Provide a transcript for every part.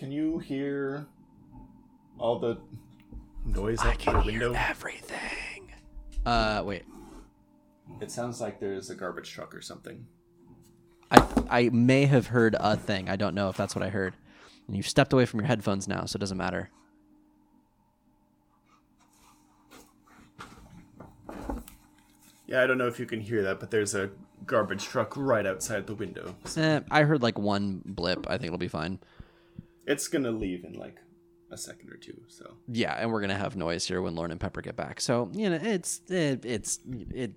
can you hear all the noise I out the can window? hear everything. Uh, wait. It sounds like there's a garbage truck or something. I I may have heard a thing. I don't know if that's what I heard. And you've stepped away from your headphones now, so it doesn't matter. Yeah, I don't know if you can hear that, but there's a garbage truck right outside the window. Eh, I heard like one blip. I think it'll be fine. It's gonna leave in like a second or two. So Yeah, and we're gonna have noise here when Lauren and Pepper get back. So you know, it's it, it's it.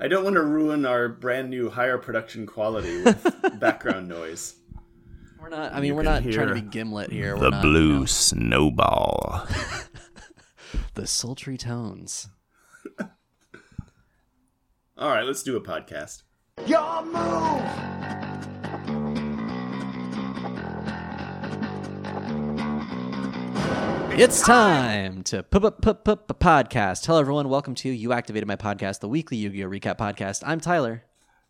I don't want to ruin our brand new higher production quality with background noise. We're not. I mean, You we're not trying to be Gimlet here. The we're not, blue you know, snowball. the sultry tones. All right, let's do a podcast. Your move! It's time to up put put podcast. Hello everyone, welcome to You Activated My Podcast, the weekly Yu-Gi-Oh recap podcast. I'm Tyler.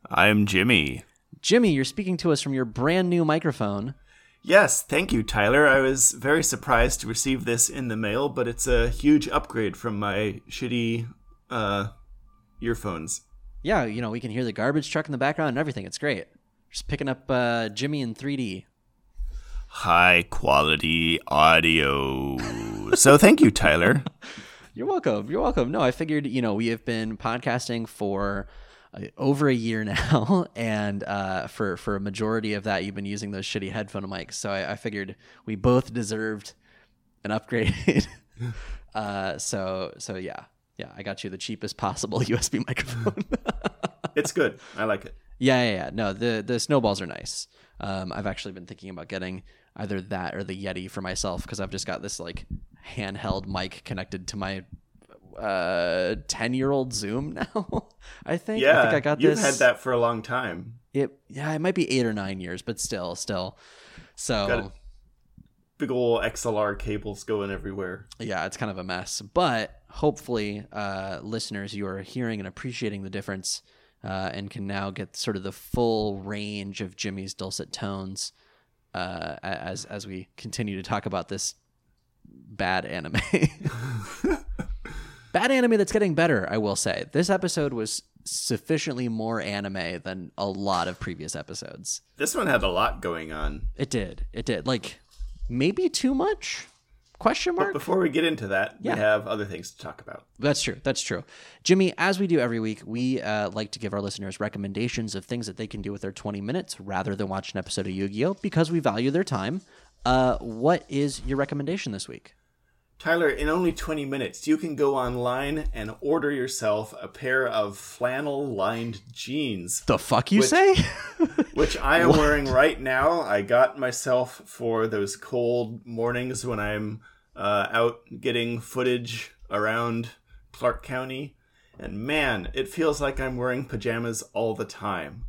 I'm Jimmy. Jimmy, you're speaking to us from your brand new microphone. Yes, thank you, Tyler. I was very surprised to receive this in the mail, but it's a huge upgrade from my shitty uh, earphones. Yeah, you know, we can hear the garbage truck in the background and everything. It's great. Just picking up uh, Jimmy in 3D. High quality audio. so thank you, Tyler. You're welcome. You're welcome. No, I figured, you know, we have been podcasting for uh, over a year now, and uh, for for a majority of that, you've been using those shitty headphone mics. So I, I figured we both deserved an upgrade. uh, so so yeah, yeah, I got you the cheapest possible USB microphone. It's good. I like it. yeah, yeah, yeah. No, the the snowballs are nice. Um, I've actually been thinking about getting either that or the Yeti for myself because I've just got this like handheld mic connected to my uh 10 year old zoom now i think Yeah, i think i got this. you've this had that for a long time. it yeah it might be eight or nine years but still still so Big old XLR cables going everywhere. yeah it's kind of a mess but hopefully uh listeners you are hearing and appreciating the difference uh and can now get sort of the full range of jimmy's dulcet tones uh as as we continue to talk about this bad anime. Bad anime that's getting better i will say. This episode was sufficiently more anime than a lot of previous episodes. This one had a lot going on. it did. It did. Like maybe too much question But before we get into that, Yeah. we have other things to talk about. That's true. That's true. Jimmy, as we do every week, we uh, like to give our listeners recommendations of things that they can do with their 20 minutes rather than watch an episode of Yu Gi Oh! because we value their time. Uh, what is your recommendation this week? Tyler, in only 20 minutes, you can go online and order yourself a pair of flannel lined jeans, The fuck you Which- say? which I am wearing right now. I got myself for those cold mornings when I'm uh, out getting footage around Clark County. And man, it feels like I'm wearing pajamas all the time.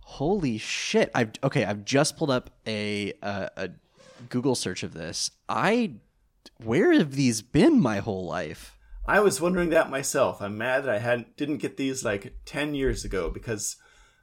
Holy shit! I've okay. I've just pulled up a, a a Google search of this. I where have these been my whole life? I was wondering that myself. I'm mad that I hadn't didn't get these like ten years ago because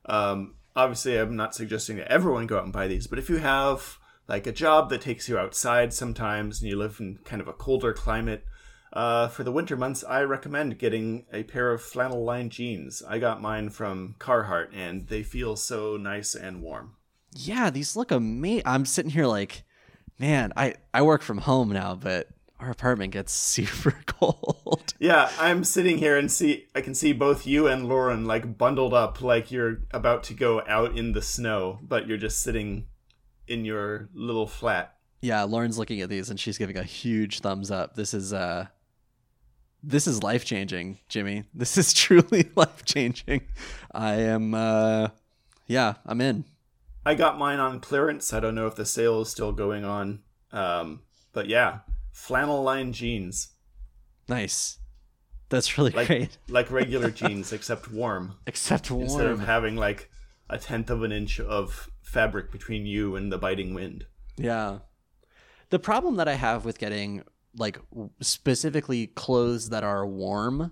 um, obviously I'm not suggesting that everyone go out and buy these, but if you have like a job that takes you outside sometimes and you live in kind of a colder climate, uh, for the winter months, I recommend getting a pair of flannel lined jeans. I got mine from Carhartt and they feel so nice and warm. Yeah, these look amazing. I'm sitting here like, man, I I work from home now, but our apartment gets super cold. Yeah, I'm sitting here and see I can see both you and Lauren like bundled up like you're about to go out in the snow, but you're just sitting in your little flat. Yeah, Lauren's looking at these and she's giving a huge thumbs up. This is uh this is life changing, Jimmy. This is truly life changing. I am uh yeah, I'm in. I got mine on clearance. I don't know if the sale is still going on. Um, but yeah, flannel lined jeans. Nice. That's really Like great. like regular jeans except warm. Except warm. Instead of having like a tenth of an inch of fabric between you and the biting wind. Yeah. The problem that I have with getting like specifically clothes that are warm,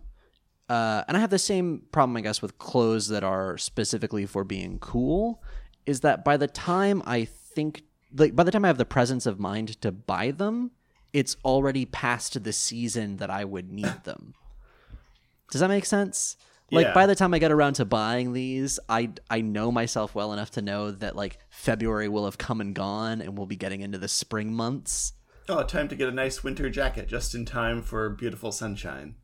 uh, and I have the same problem, I guess, with clothes that are specifically for being cool, is that by the time I think like by the time I have the presence of mind to buy them, it's already past the season that I would need them. Does that make sense? Like Yeah. by the time I get around to buying these, I I know myself well enough to know that like February will have come and gone and we'll be getting into the spring months. Oh, time to get a nice winter jacket just in time for beautiful sunshine.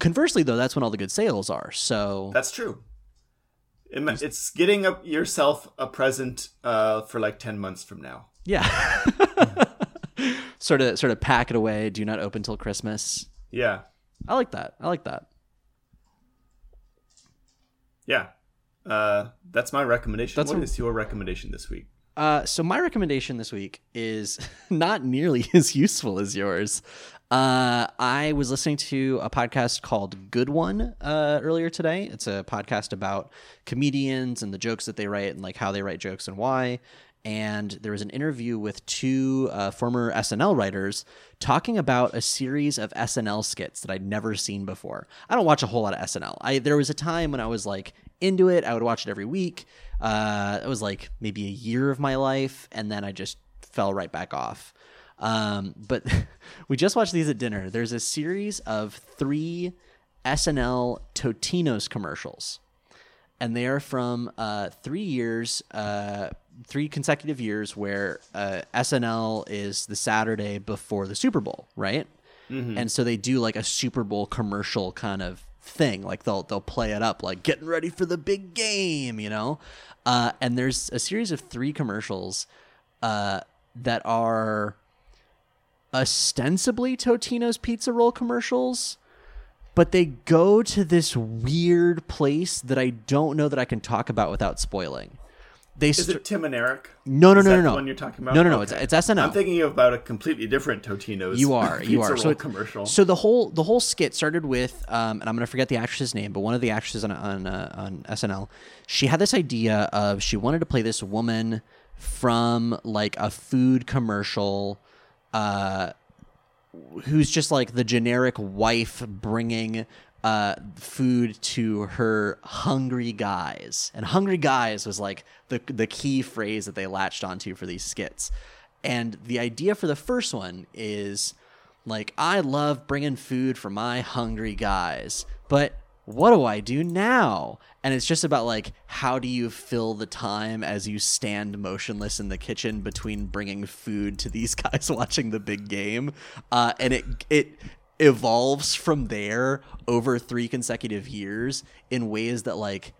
Conversely though, that's when all the good sales are. So That's true. It's getting a, yourself a present uh, for like 10 months from now. yeah. sort of sort of pack it away, do not open till Christmas. Yeah. I like that. I like that. Yeah. Uh, that's my recommendation. That's What a- is your recommendation this week? Uh, so my recommendation this week is not nearly as useful as yours. Uh, I was listening to a podcast called Good One uh, earlier today. It's a podcast about comedians and the jokes that they write and like how they write jokes and why. And there was an interview with two uh, former SNL writers talking about a series of SNL skits that I'd never seen before. I don't watch a whole lot of SNL. I there was a time when I was like into it. I would watch it every week. Uh, it was like maybe a year of my life, and then I just fell right back off. Um, but we just watched these at dinner. There's a series of three SNL Totinos commercials, and they are from uh, three years, uh, three consecutive years where uh, SNL is the Saturday before the Super Bowl, right? And so they do like a Super Bowl commercial kind of thing. Like they'll they'll play it up like getting ready for the big game, you know. Uh, and there's a series of three commercials uh, that are ostensibly Totino's pizza roll commercials, but they go to this weird place that I don't know that I can talk about without spoiling. They Is str- it Tim and Eric? No, no, Is no, that no, the no. one you're talking about? No, no, no, Okay. it's- it's SNL. I'm thinking about a completely different Totino's. You are, you are. So commercial. So the whole the whole skit started with, um, and I'm gonna forget the actress's name, but one of the actresses on on uh, on SNL, she had this idea of she wanted to play this woman from like a food commercial, uh, who's just like the generic wife bringing uh, food to her hungry guys. And hungry guys was like the the key phrase that they latched onto for these skits. And the idea for the first one is like I love bringing food for my hungry guys, but what do I do now? And it's just about like how do you fill the time as you stand motionless in the kitchen between bringing food to these guys watching the big game, uh, and it it evolves from there over three consecutive years in ways that like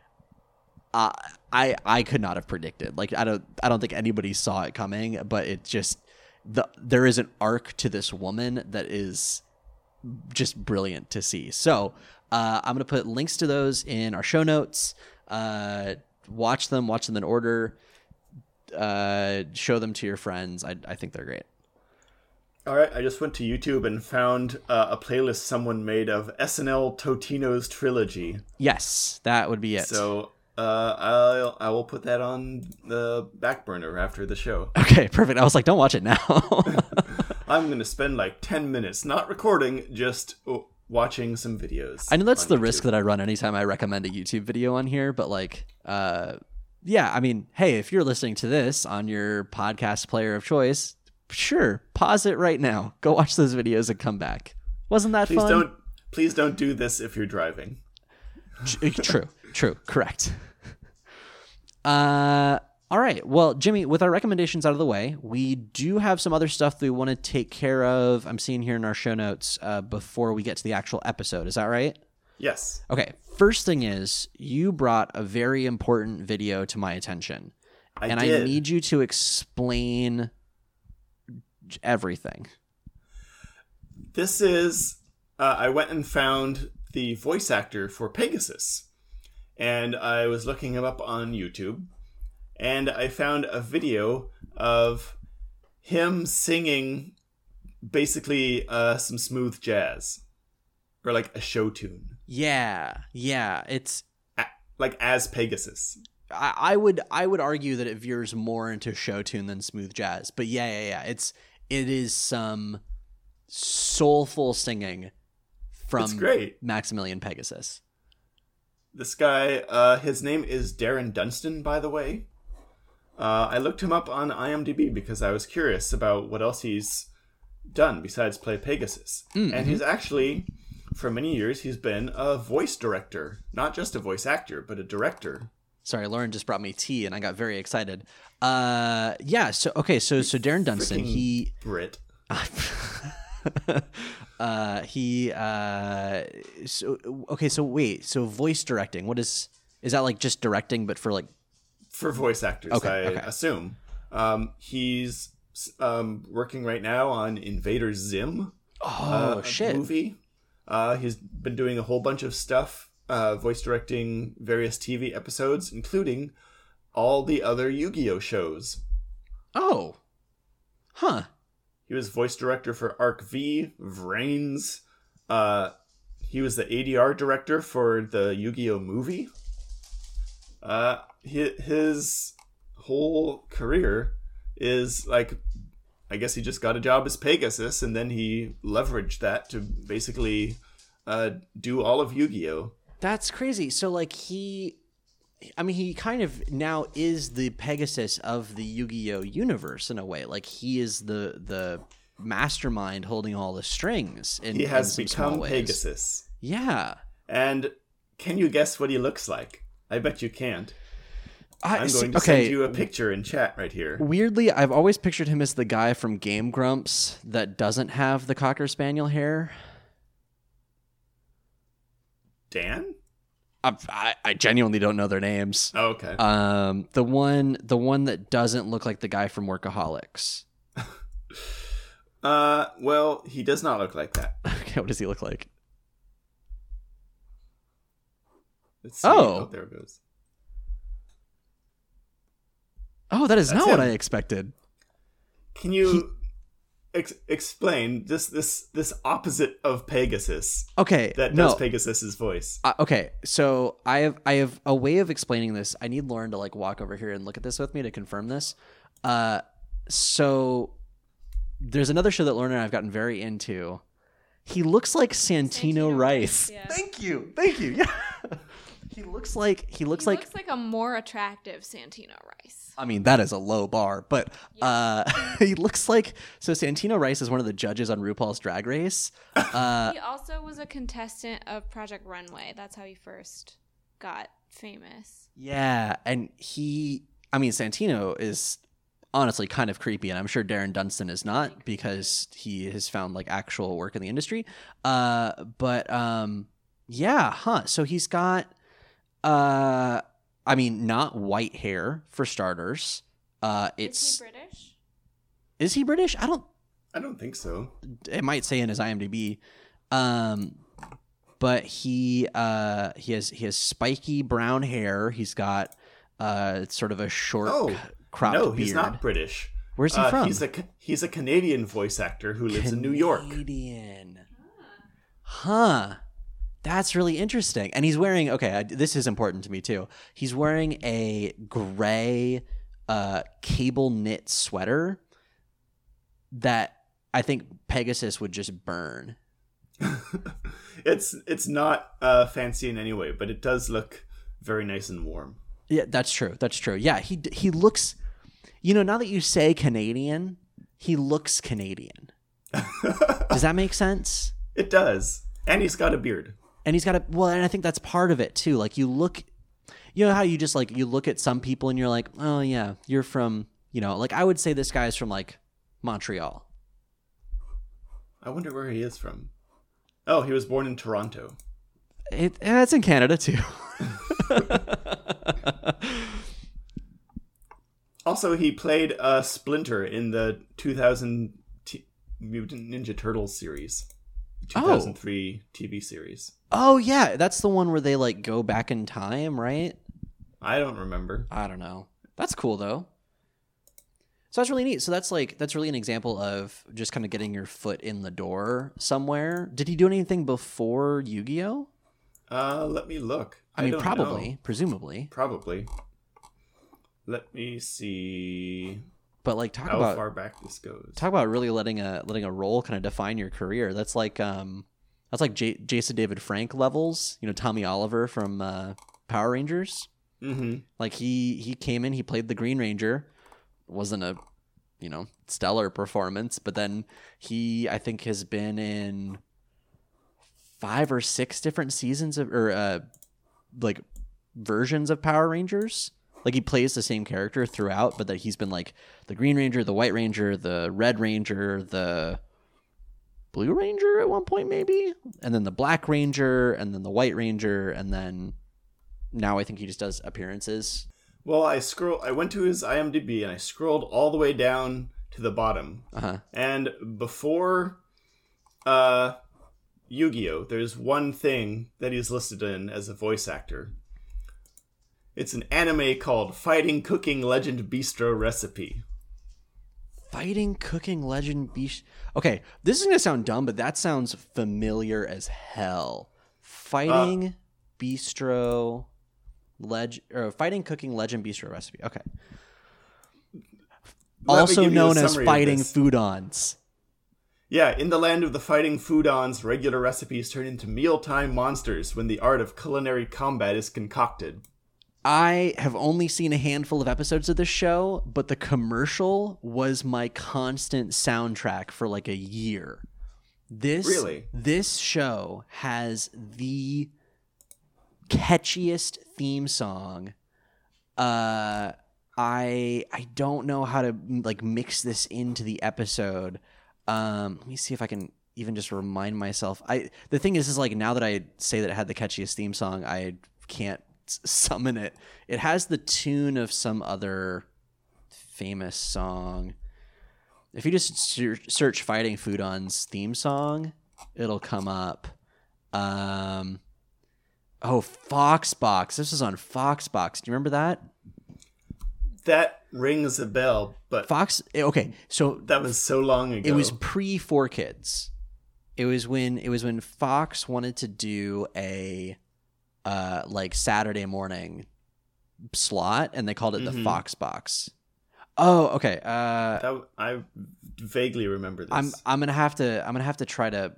uh, I I could not have predicted. Like I don't I don't think anybody saw it coming, but it just the there is an arc to this woman that is just brilliant to see. So uh, I'm gonna put links to those in our show notes. Uh, watch them, watch them in order. Uh, show them to your friends. I I think they're great. All right, I just went to YouTube and found uh, a playlist someone made of SNL Totino's trilogy. Yes, that would be it. So uh, I'll I will put that on the back burner after the show. okay, perfect. I was like, don't watch it now. I'm gonna spend like ten minutes not recording, just uh, watching some videos. I know that's the YouTube. risk that I run anytime I recommend a YouTube video on here, but like, uh, yeah, I mean, hey, if you're listening to this on your podcast player of choice, sure, pause it right now. Go watch those videos and come back. Wasn't that Please fun? don't please don't do this if you're driving. True, true, correct. Uh, all right. Well, Jimmy, with our recommendations out of the way, we do have some other stuff that we want to take care of. I'm seeing here in our show notes uh, before we get to the actual episode. Is that right? Yes. Okay. First thing is, you brought a very important video to my attention, I and did. I need you to explain everything. This is. Uh, I went and found the voice actor for Pegasus, and I was looking him up on YouTube, and I found a video of him singing basically uh, some smooth jazz, or like a show tune, Yeah, yeah. It's A- like as Pegasus. I, I would I would argue that it veers more into show tune than smooth jazz. But yeah, yeah, yeah. It's it is some soulful singing from It's great. Maximilian Pegasus. This guy, uh, his name is Darren Dunstan, by the way. Uh, I looked him up on IMDb because I was curious about what else he's done besides play Pegasus. And he's actually, for many years, he's been a voice director, not just a voice actor, but a director. Sorry, Lauren just brought me tea, and I got very excited. Uh, yeah. So okay, so so Darren Dunstan, Freaking he Brit. uh he uh so okay so wait so voice directing what is is that like just directing but for like for voice actors, Okay, I okay. assume. Um, he's um, working right now on Invader Zim. oh uh, shit movie. Uh, he's been doing a whole bunch of stuff, uh, voice directing various TV episodes, including all the other Yu-Gi-Oh shows. oh huh He was voice director for Arc V, Vrains. Uh, he was the ADR director for the Yu-Gi-Oh movie. Uh, his whole career is like, I guess he just got a job as Pegasus, and then he leveraged that to basically uh, do all of Yu-Gi-Oh. that's crazy so like he I mean, he kind of now is the Pegasus of the Yu-Gi-Oh universe in a way. Like he is the the mastermind holding all the strings. In, He has in become. Pegasus. Yeah, And can you guess what he looks like? I bet you can't. I, I'm see- going to okay. send you a picture in chat right here. Weirdly, I've always pictured him as the guy from Game Grumps that doesn't have the cocker spaniel hair. Dan? I, I, I genuinely don't know their names. Oh, okay. Um, the one, the one that doesn't look like the guy from Workaholics. Uh, well, he does not look like that. Okay, what does he look like? Let's see. Oh. there it goes. Oh, that is That's not what. I expected. Can you ex- explain this this this opposite of Pegasus Okay, that no. does Pegasus's voice? Uh, okay, so I have I have a way of explaining this. I need Lauren to like walk over here and look at this with me to confirm this. Uh, so there's another show that Lauren and I have gotten very into. He looks like Santino, Santino Rice. Rice, yeah. Thank you, thank you. Yeah, he looks like he looks He like. looks like a more attractive Santino Rice. I mean, that is a low bar, but uh, he looks like so. Santino Rice is one of the judges on RuPaul's Drag Race. Uh, he also was a contestant of Project Runway. That's how he first got famous. Yeah, and he, I mean, Santino is honestly kind of creepy, and I'm sure Darren Dunstan is not because he has found like actual work in the industry. Uh, but um, yeah, huh? So he's got, uh, I mean, not white hair for starters. Uh, it's Is he British? is he British? I don't. I don't think so. It might say in his IMDb. Um, but he uh he has he has spiky brown hair. He's got uh sort of a short Oh, c- cropped no, beard. he's not British. Where's he Uh, from? He's a he's a Canadian voice actor who lives in New York. Canadian. Huh. That's really interesting. And he's wearing okay, I, this is important to me too. He's wearing a gray uh cable knit sweater that I think Pegasus would just burn. It's it's not uh, fancy in any way, but it does look very nice and warm. Yeah, that's true. That's true. Yeah, he he looks you know, now that you say Canadian, he looks Canadian. Does that make sense? It does, and he's got a beard. And he's got a well and i think that's part of it too like you look you know how you just like you look at some people and you're like oh yeah you're from you know like i would say this guy's from like montreal I wonder where he is from. Oh, he was born in Toronto. it, and it's in canada too Also, he played uh, Splinter in the 2000 T- Mutant Ninja Turtles series, 2003 TV series. oh yeah that's the one where they like go back in time right I don't remember. i don't know that's cool though so that's really neat so that's like that's really an example of just kind of getting your foot in the door somewhere did he do anything before yu-gi-oh Uh, let me look. i mean don't probably know. presumably Probably. Let me see but like talk how about far back this goes. talk about really letting a letting a role kind of define your career. That's like um that's like J- Jason David Frank levels. You know, Tommy Oliver from uh, Power Rangers. Mm-hmm. Like he he came in, he played the Green Ranger, wasn't a you know stellar performance, but then he I think has been in five or six different seasons of or uh like versions of Power Rangers. Like he plays the same character throughout, but that he's been like the Green Ranger, the White Ranger, the Red Ranger, the Blue Ranger at one point maybe, and then the Black Ranger, and then the White Ranger, and then now I think he just does appearances. Well, I scroll. I went to his IMDb and I scrolled all the way down to the bottom. Uh-huh. And before uh, Yu-Gi-Oh, there's one thing that he's listed in as a voice actor. It's an anime called Fighting Cooking Legend Bistro Recipe. Fighting Cooking Legend Beast. Okay, this is gonna sound dumb, but that sounds familiar as hell. Fighting uh, Bistro Leg or Fighting Cooking Legend Bistro recipe. Okay. Also give you a known as Fighting. Foodons. Yeah, in the land of the fighting foodons, regular recipes turn into mealtime monsters when the art of culinary combat is concocted. I have only seen a handful of episodes of this show, but the commercial was my constant soundtrack for like a year. This Really? this show has the catchiest theme song. Uh I I don't know how to like mix this into the episode. Um let me see if I can even just remind myself. I the thing is is like now that I say that it had the catchiest theme song, I can't summon it. It has the tune of some other famous song. If you just search Fighting Foodon's theme song, it'll come up. Um, oh, Foxbox. This is on Foxbox. Do you remember that? That rings a bell, but Fox. eh, Okay, so that was so long ago. it was pre Four Kids. It was when it was when Fox wanted to do a uh like Saturday morning slot, and they called it the Fox Box. Oh, okay. Uh, that, I vaguely remember this. I'm I'm gonna have to I'm gonna have to try to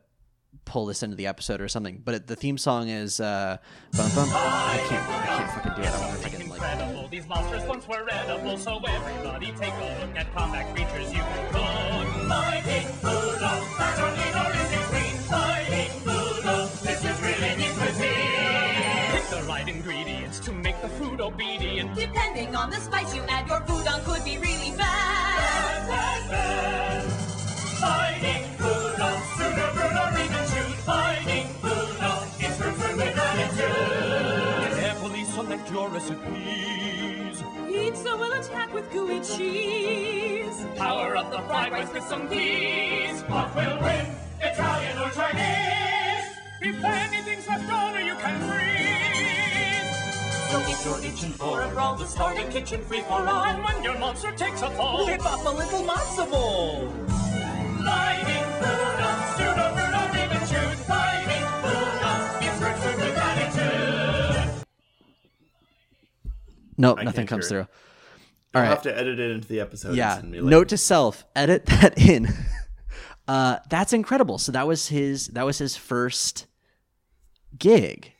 pull this into the episode or something. But it, the theme song is uh, bum, bum. I can't I can't fucking do it. I wonder if I can like. These monsters once were edible, so everybody take a look at combat creatures you can cook. Depending on the spice you add, your food on could be really bad. Fighting Foodon, super brutal, even shoot. Fighting Foodon, it's for food with attitude. Carefully select your recipes. Pizza will attack with gooey cheese. Power up the fried rice with some peas. What will win? Italian or Chinese? If anything's left over, you can freeze. So if you're itching for a brawl to start a kitchen free for all, And when your monster takes a fall, whip up a little matzo ball. Fighting Foodon, pseudo brutal, even shoot. Fighting Foodon, it's for food with attitude. No, I nothing comes hear through. I'll All right. have to edit it into the episode. and Yeah. send me. Note to self: edit that in. uh, that's incredible. So that was his. That was his first gig.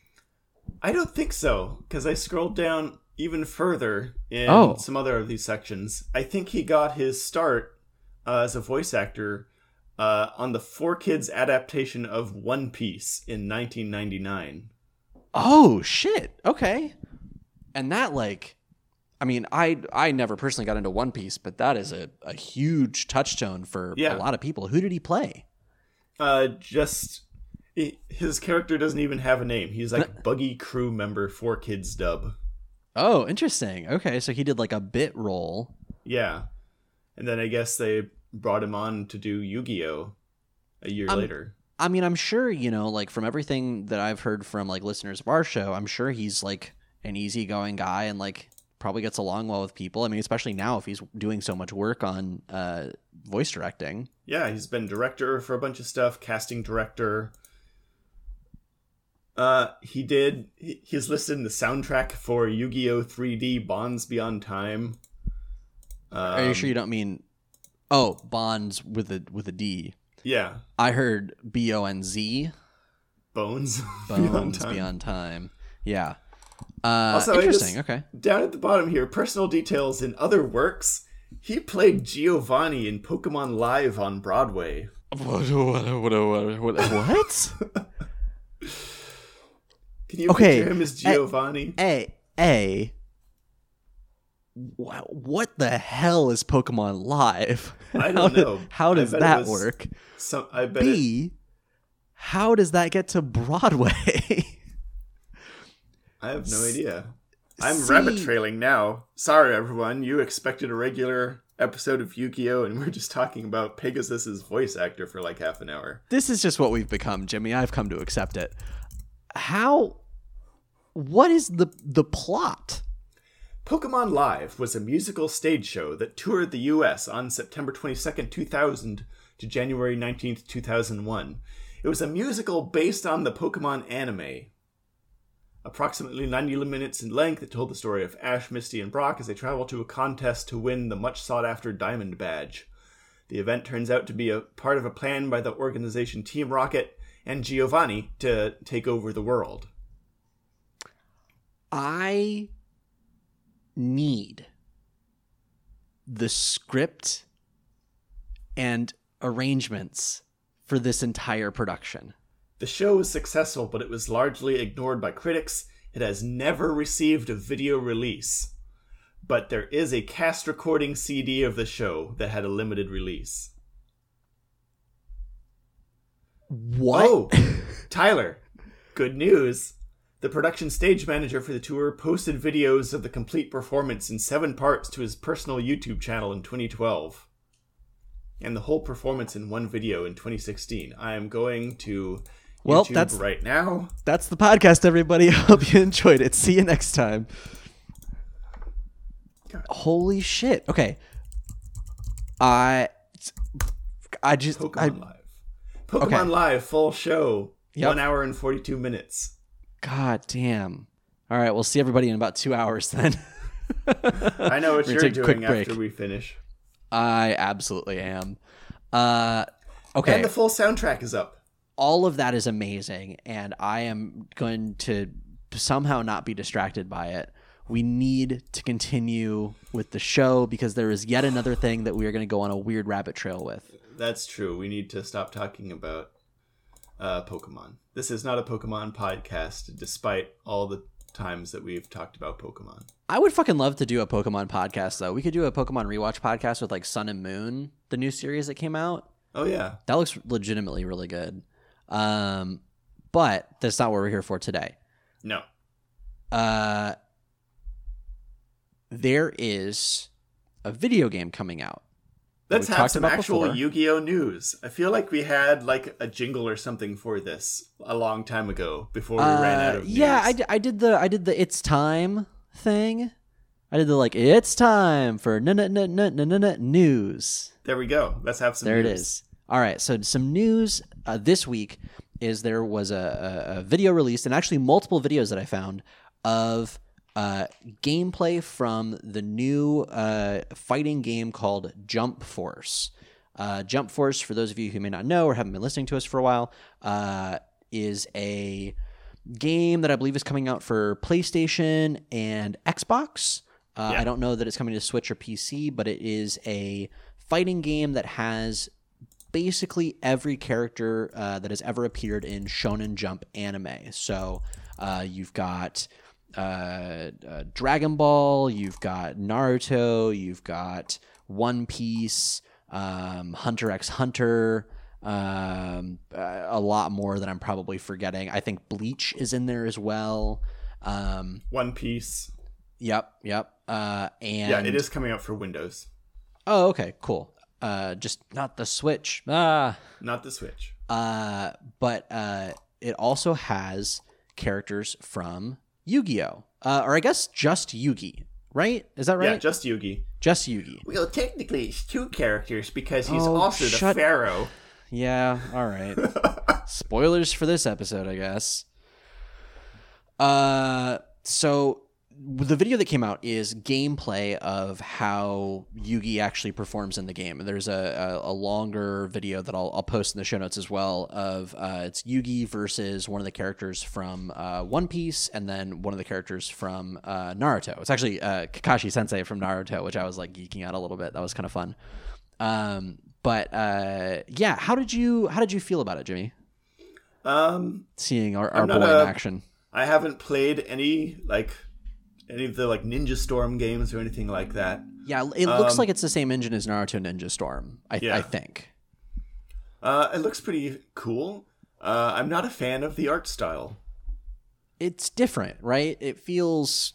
I don't think so, because I scrolled down even further in Oh. some other of these sections. I think he got his start uh, as a voice actor uh, on the Four Kids adaptation of One Piece in 1999. Oh shit. Okay. And that like I mean, I I never personally got into One Piece, but that is a, a huge touchstone for Yeah. a lot of people. Who did he play? Uh, just he- his character doesn't even have a name. He's like buggy crew member Four Kids dub. Oh, interesting. Okay, so he did like a bit role. Yeah, and then I guess they brought him on to do Yu-Gi-Oh a year Um, later. I mean, I'm sure, you know, like from everything that I've heard from like listeners of our show, I'm sure he's like an easygoing guy and like probably gets along well with people. I mean, especially now if he's doing so much work on uh voice directing. Yeah, he's been director for a bunch of stuff, casting director. Uh, he did. He's listed in the soundtrack for Yu-Gi-Oh! 3D Bonds Beyond Time. Um, Are you sure you don't mean Oh, Bonds with a with a D. Yeah, I heard B O N Z Bones Bones Beyond Beyond Time. Time. Yeah. Uh, Also, interesting. just- okay. Down at the bottom here, personal details in other works. He played Giovanni in Pokemon Live on Broadway. What? What? What? Can you Okay, picture him as eh, Giovanni? A A. Wow, what the hell is Pokemon Live? I don't How know. How does that was- work? Some, I bet it, B. How does that get to Broadway? I have no idea. I'm see- rabbit trailing now. Sorry, everyone. You expected a regular episode of Yu-Gi-Oh, and we're just talking about Pegasus's voice actor for like half an hour. this is just what we've become, Jimmy. I've come to accept it. How? What is the the plot? Pokemon Live was a musical stage show that toured the US on September 22nd, 2000 to January 19th, 2001. It was a musical based on the Pokemon anime. Approximately 90 minutes in length, it told the story of Ash, Misty, and Brock as they travel to a contest to win the much sought after Diamond Badge. The event turns out to be a part of a plan by the organization Team Rocket and Giovanni to take over the world. I need the script and arrangements for this entire production. The show was successful, but it was largely ignored by critics. It has never received a video release. But there is a cast recording CD of the show that had a limited release. What? Oh, Tyler, good news. The production stage manager for the tour posted videos of the complete performance in seven parts to his personal YouTube channel in 2012. And the whole performance in one video in 2016. I am going to Well, YouTube that's- right now. That's the podcast, everybody. I hope you enjoyed it. See you next time. God. Holy shit. Okay. I I just Pokemon I, Live. Pokemon Okay. Live full show. Yep. One hour and forty two minutes. God damn. All right, we'll see everybody in about two hours then. I know what you're a quick doing break. after we finish. I absolutely am. Uh, okay. And the full soundtrack is up. all of that is amazing and i am going to somehow not be distracted by it we need to continue with the show because there is yet another thing that we are going to go on a weird rabbit trail with That's true. We need to stop talking about uh, Pokemon. This is not a Pokemon podcast, despite all the times that we've talked about Pokemon. i would fucking love to do a pokemon podcast though we could do a pokemon rewatch podcast with like sun and moon the new series that came out Oh yeah, that looks legitimately really good um but that's not what we're here for today no. uh, there is a video game coming out. Let's We've some actual before. Yu-Gi-Oh news. I feel like we had like a jingle or something for this a long time ago before we ran out Uh, of yeah, I did, I did the I did the it's time thing. I did the like it's time for n n n n n n news. There we go. Let's have some. There it news. is. All right, so some news uh, this week is there was a, a, a video released, and actually multiple videos that I found of uh, gameplay from the new uh, fighting game called Jump Force. Uh, Jump Force, for those of you who may not know or haven't been listening to us for a while, uh, is a game that I believe is coming out for PlayStation and Xbox. Uh, Yeah. I don't know that it's coming to Switch or PC, but it is a fighting game that has basically every character uh, that has ever appeared in Shonen Jump anime. So uh, you've got uh, uh, Dragon Ball, you've got Naruto, you've got One Piece, um, Hunter x Hunter, um, uh, a lot more that I'm probably forgetting. I think Bleach is in there as well. Um, One Piece. yep, yep. Uh, and Yeah, it is coming out for Windows, Oh, okay, cool. Uh, just not the Switch. Ah. not the Switch. Uh, but uh, it also has characters from Yu-Gi-Oh, uh, or I guess just Yugi, right? Is that right? Yeah, just Yugi. just Yugi. Well, technically, it's two characters because he's Oh, also the shut- Pharaoh. Yeah. All right. Spoilers for this episode, I guess. Uh, so the video that came out is gameplay of how Yugi actually performs in the game. There's a, a, a longer video that I'll, I'll post in the show notes as well of uh, it's Yugi versus one of the characters from uh, One Piece and then one of the characters from uh, Naruto. It's actually uh, Kakashi Sensei from Naruto, which I was like geeking out a little bit. That was kind of fun. Um, but uh, yeah, how did you how did you feel about it, Jimmy? Um, Seeing our, our boy not in action. I haven't played any like any of the like Ninja Storm games or anything like that. Yeah, it looks Um, like it's the same engine as Naruto Ninja Storm. I, Yeah. I think. Uh, it looks pretty cool. Uh, I'm not a fan of the art style. It's different, right? It feels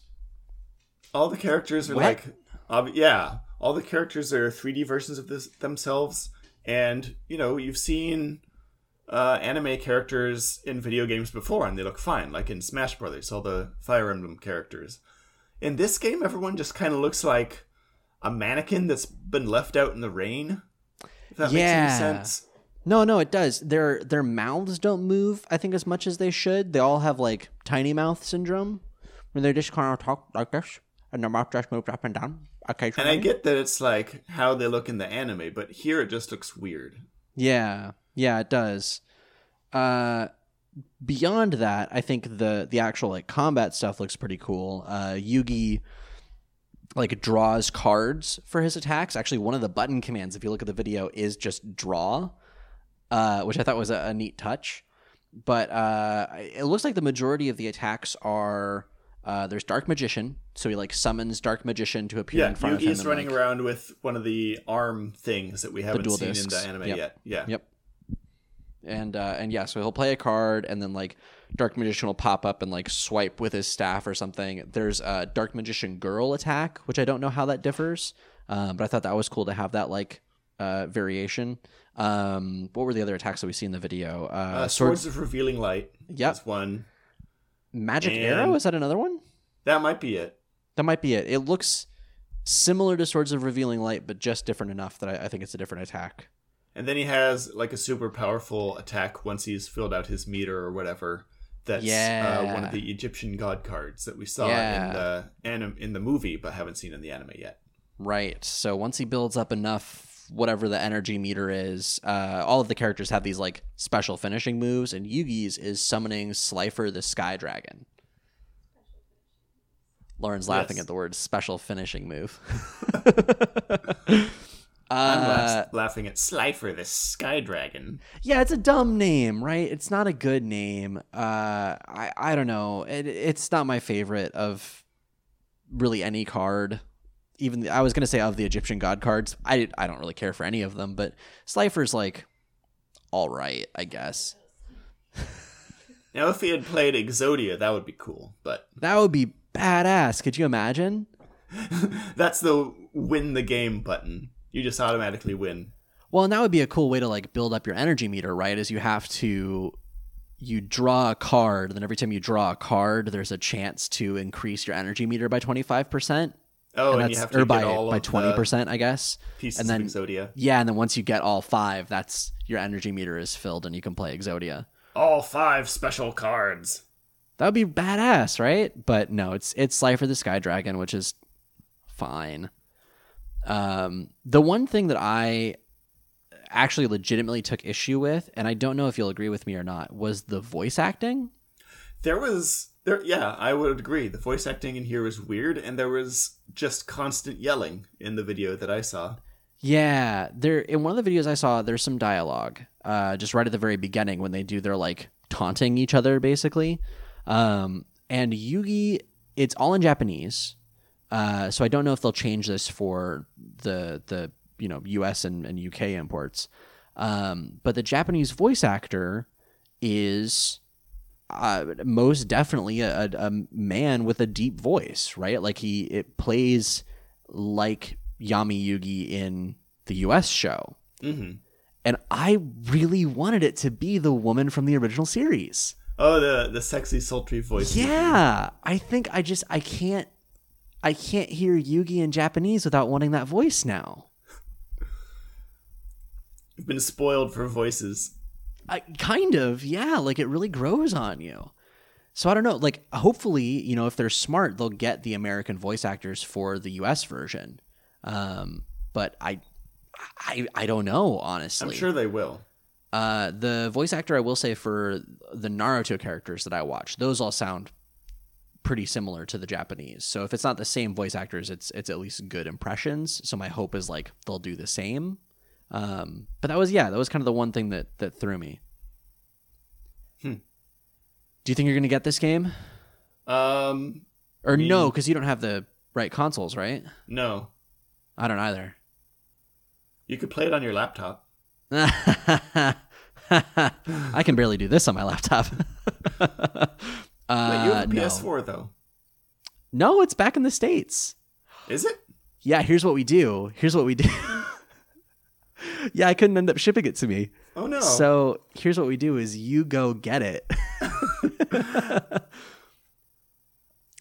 All the characters are Wet? like, ob- yeah, all the characters are 3D versions of this themselves, and you know you've seen uh, anime characters in video games before, and they look fine. Like in Smash Brothers, all the Fire Emblem characters. In this game, everyone just kind of looks like a mannequin that's been left out in the rain. If that makes any sense. No, no, it does. Their their mouths don't move, I think, as much as they should. They all have like tiny mouth syndrome, where they just kind of talk like this, and their mouth just moves up and down Okay, And. I get that it's like how they look in the anime, but here it just looks weird. Yeah, yeah, it does. Uh, beyond that, I think the the actual like combat stuff looks pretty cool. Uh, Yugi like draws cards for his attacks. Actually, one of the button commands, if you look at the video, is just draw, uh, which I thought was a, a neat touch. But uh, it looks like the majority of the attacks are uh, there's Dark Magician, so he like summons Dark Magician to appear Yeah, in front of him. Yugi's running like- around with one of the arm things that we haven't seen in the anime Yep. yet. Yeah. Yep. And uh, and yeah, so he'll play a card, and then like Dark Magician will pop up and like swipe with his staff or something. There's a Dark Magician Girl attack, which I don't know how that differs, um, but I thought that was cool to have that like uh, variation. Um, what were the other attacks that we see in the video? Uh, Uh, swords, Swords of Revealing Light. Yep. is one. Magic and- Arrow is that another one? That might be it. That might be it. It looks similar to Swords of Revealing Light, but just different enough that I, I think it's a different attack. And then he has like a super powerful attack once he's filled out his meter or whatever. That's uh, one of the Egyptian god cards that we saw Yeah. in the anim- in the movie, but haven't seen in the anime yet. Right. So once he builds up enough, whatever the energy meter is, uh, all of the characters have these like special finishing moves, and Yugi's is summoning Slifer the Sky Dragon. Lauren's laughing Yes. at the word special finishing move. I'm Uh, laugh- laughing at Slifer, the Sky Dragon. yeah, it's a dumb name, right? It's not a good name. Uh, I I don't know. It, it's not my favorite of really any card. Even the, I was gonna say of the Egyptian god cards. I I don't really care for any of them, but Slifer's like all right, I guess. Now, if he had played Exodia, that would be cool. But That would be badass. Could you imagine? that's the win the game button. You just automatically win. Well, and that would be a cool way to like build up your energy meter, right? Is you have to you draw a card, and then every time you draw a card, there's a chance to increase your energy meter by twenty five percent. Oh, and, and you have to or get by all by twenty percent, I guess. pieces and then of Exodia. yeah, and then once you get all five, that's your energy meter is filled, and you can play Exodia. All five special cards. That would be badass, right? But no, it's it's Slifer the Sky Dragon, which is fine. Um, the one thing that I actually legitimately took issue with, and I don't know if you'll agree with me or not, was the voice acting. There was there yeah, I would agree. The voice acting in here was weird and there was just constant yelling in the video that I saw. Yeah, there in one of the videos I saw, there's some dialogue, uh, just right at the very beginning when they do their like taunting each other, basically. Um, and Yugi, it's all in Japanese, uh, so I don't know if they'll change this for the the you know U.S. and, and U.K. imports. Um, but the Japanese voice actor is uh, most definitely a, a, man with a deep voice, right? Like he it plays like Yami Yugi in the US show. hmm And I really wanted it to be the woman from the original series. Oh, the the sexy sultry voice. Yeah, I think I just I can't I can't hear Yugi in Japanese without wanting that voice now. You've been spoiled for voices. I, kind of, yeah. Like it really grows on you. So I don't know. Like, hopefully, you know, if they're smart, they'll get the American voice actors for the U.S. version. Um, but I, I, I don't know honestly. I'm sure they will. Uh, the voice actor I will say for the Naruto characters that I watch, those all sound pretty similar to the Japanese. So if it's not the same voice actors, it's it's at least good impressions. So my hope is like they'll do the same. Um, but that was yeah, that was kind of the one thing that that threw me. Hmm. Do you think you're gonna get this game? Um, Or no, because you don't have the right consoles, right? no. I don't either. You could play it on your laptop. I can barely do this on my laptop. Wait, uh, you have a no. PS4 though. no, it's back in the states. Is it? Yeah, here's what we do. Here's what we do. yeah, I couldn't end up shipping it to me. Oh no. So here's what we do: is you go get it,